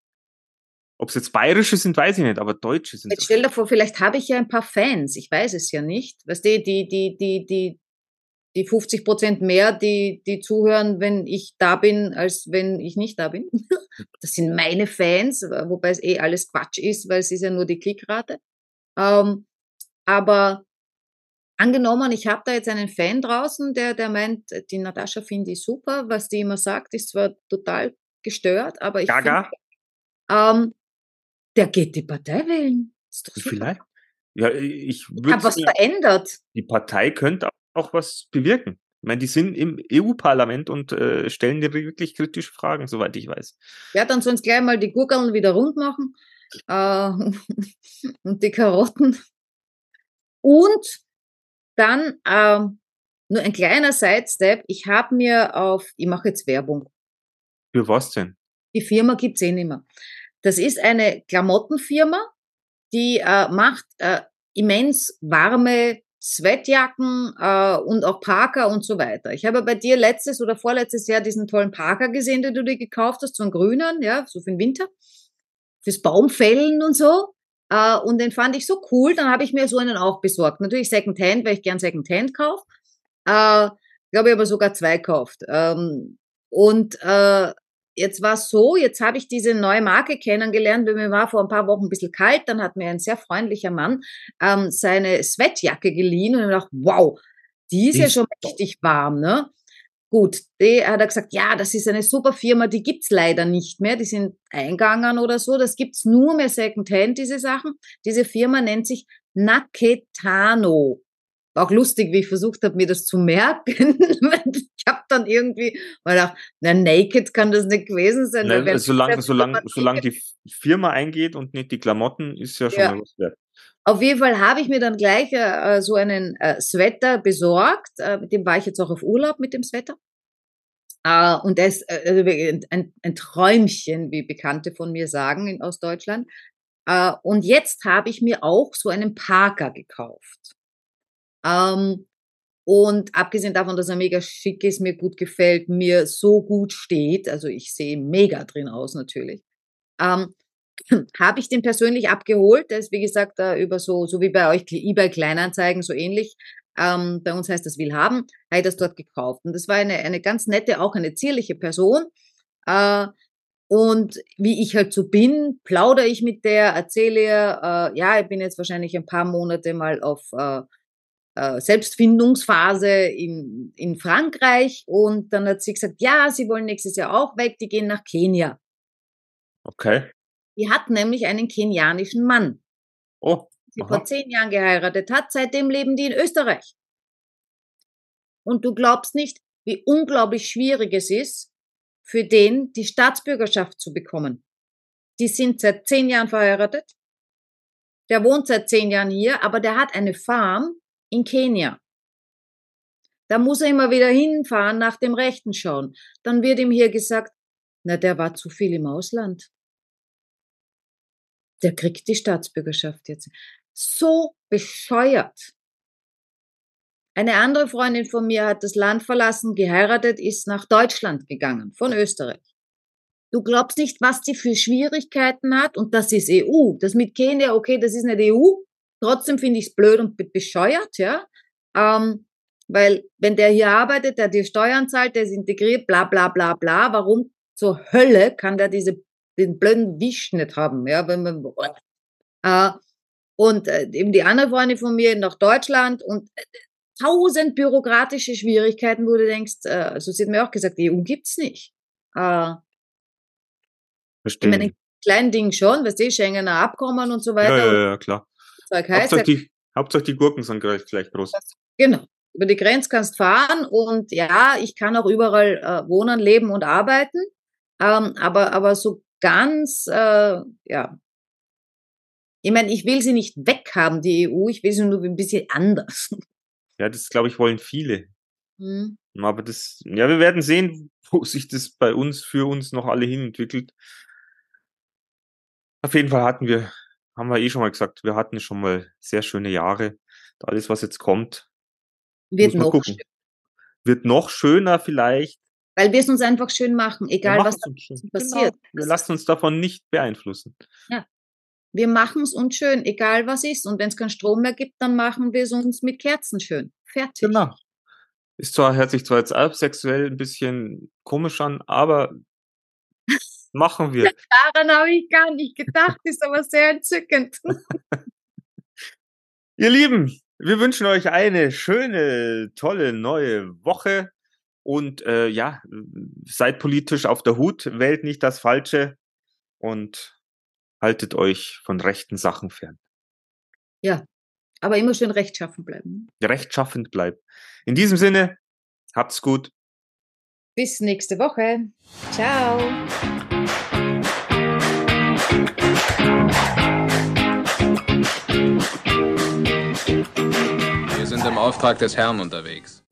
Ob es jetzt bayerische sind, weiß ich nicht, aber deutsche sind Jetzt stell dir vor, vielleicht habe ich ja ein paar Fans, ich weiß es ja nicht. Weißt du, die, die, die, die, die 50 Prozent mehr, die, die zuhören, wenn ich da bin, als wenn ich nicht da bin. Das sind meine Fans, wobei es eh alles Quatsch ist, weil es ist ja nur die Klickrate. Ähm, aber angenommen, ich habe da jetzt einen Fan draußen, der, der meint, die Natascha finde ich super, was die immer sagt, ist zwar total gestört, aber ich Gaga? finde, ähm, der geht die Partei wählen. Ist doch super. Vielleicht. Ja, ich Ich habe was verändert. die Partei könnte auch was bewirken. Ich meine, die sind im EU-Parlament und äh, stellen dir wirklich kritische Fragen, soweit ich weiß. Ja, dann sie gleich mal die Gurkeln wieder rund machen äh, und die Karotten. Und dann ähm, nur ein kleiner Sidestep. Ich habe mir auf, ich mache jetzt Werbung. Für was denn? Die Firma gibt's eh nicht mehr. Das ist eine Klamottenfirma, die äh, macht äh, immens warme Sweatjacken äh, und auch Parker und so weiter. Ich habe bei dir letztes oder vorletztes Jahr diesen tollen Parker gesehen, den du dir gekauft hast, so einen grünen, ja, so für den Winter, fürs Baumfällen und so. Äh, und den fand ich so cool, dann habe ich mir so einen auch besorgt. Natürlich Secondhand, weil ich gern Secondhand kaufe. Äh, glaube ich aber sogar zwei gekauft. Ähm, und äh, jetzt war es so, jetzt habe ich diese neue Marke kennengelernt, weil mir war vor ein paar Wochen ein bisschen kalt, dann hat mir ein sehr freundlicher Mann ähm, seine Sweatjacke geliehen und ich dachte, wow, die ist Die ja ist schon richtig warm, ne? Gut, die hat er gesagt, ja, das ist eine super Firma, die gibt's leider nicht mehr, die sind eingegangen oder so, das gibt's nur mehr Secondhand, diese Sachen. Diese Firma nennt sich Naketano. War auch lustig, wie ich versucht habe, mir das zu merken. ich habe dann irgendwie mal gedacht, na, naked kann das nicht gewesen sein. Ne, wer- solange, solange, solange die Firma eingeht und nicht die Klamotten, ist ja schon Ja. mal was wert. Auf jeden Fall habe ich mir dann gleich äh, so einen äh, Sweater besorgt. Äh, mit dem war ich jetzt auch auf Urlaub mit dem Sweater. Äh, und der ist äh, also ein, ein, Träumchen, wie Bekannte von mir sagen in, aus Deutschland. Äh, und jetzt habe ich mir auch so einen Parker gekauft. Ähm, und abgesehen davon, dass er mega schick ist, mir gut gefällt, mir so gut steht, also ich sehe mega drin aus natürlich, ähm, habe ich den persönlich abgeholt. Der ist, wie gesagt, über so, so wie bei euch eBay Kleinanzeigen, so ähnlich. Ähm, bei uns heißt das Willhaben, habe ich das dort gekauft. Und das war eine, eine ganz nette, auch eine zierliche Person. Äh, und wie ich halt so bin, plaudere ich mit der, erzähle ihr, äh, ja, ich bin jetzt wahrscheinlich ein paar Monate mal auf äh, Selbstfindungsphase in, in Frankreich. Und dann hat sie gesagt, ja, sie wollen nächstes Jahr auch weg, die gehen nach Kenia. Okay. Die hat nämlich einen kenianischen Mann, Oh, die Aha. vor zehn Jahren geheiratet hat. Seitdem leben die in Österreich. Und du glaubst nicht, wie unglaublich schwierig es ist, für den die Staatsbürgerschaft zu bekommen. Die sind seit zehn Jahren verheiratet. Der wohnt seit zehn Jahren hier, aber der hat eine Farm in Kenia. Da muss er immer wieder hinfahren, nach dem Rechten schauen. Dann wird ihm hier gesagt, na, der war zu viel im Ausland. Der kriegt die Staatsbürgerschaft jetzt. So bescheuert. Eine andere Freundin von mir hat das Land verlassen, geheiratet, ist nach Deutschland gegangen, von Österreich. Du glaubst nicht, was die für Schwierigkeiten hat. Und das ist EU. Das mit Kenia, okay, das ist nicht EU. Trotzdem finde ich es blöd und be bescheuert, ja. Ähm, weil wenn der hier arbeitet, der dir Steuern zahlt, der ist integriert, bla bla bla bla, warum zur Hölle kann der diese, den blöden Wisch nicht haben, ja, wenn man, äh, und äh, eben die andere Freundin von mir nach Deutschland und äh, tausend bürokratische Schwierigkeiten, wo du denkst, äh, also sie hat mir auch gesagt, die EU gibt's nicht. Äh, ich verstehe. meine, in kleinen Dingen schon, weißt du, Schengener Abkommen und so Ja, weiter. ja, und ja, klar. Zeug heißt Hauptsache die, Hauptsache die Gurken sind gleich, gleich groß. genau, über die Grenze kannst fahren und ja, ich kann auch überall äh, wohnen, leben und arbeiten. Ähm, aber, aber so ganz, äh, ja. Ich meine, ich will sie nicht weghaben, die EU, ich will sie nur ein bisschen anders. Ja, das glaube ich wollen viele. Mhm. Aber das, ja, wir werden sehen, wo sich das bei uns, für uns noch alle hin entwickelt. Auf jeden Fall hatten wir, haben wir eh schon mal gesagt, wir hatten schon mal sehr schöne Jahre. Alles, was jetzt kommt, wird noch, gucken. wird noch schöner vielleicht. Weil wir es uns einfach schön machen, egal was passiert. Genau. Wir lassen uns davon nicht beeinflussen. Ja. Wir machen es uns schön, egal was ist. Und wenn es keinen Strom mehr gibt, dann machen wir es uns mit Kerzen schön. Fertig. Genau. Ist zwar, hört sich zwar jetzt auch sexuell ein bisschen komisch an, aber machen wir. Daran habe ich gar nicht gedacht, ist aber sehr entzückend. Ihr Lieben, wir wünschen euch eine schöne, tolle neue Woche und äh, ja, seid politisch auf der Hut, wählt nicht das Falsche und haltet euch von rechten Sachen fern. Ja, aber immer schön rechtschaffen bleiben. Rechtschaffend bleiben. In diesem Sinne, habt's gut. Bis nächste Woche. Ciao. Wir sind im Auftrag des Herrn unterwegs.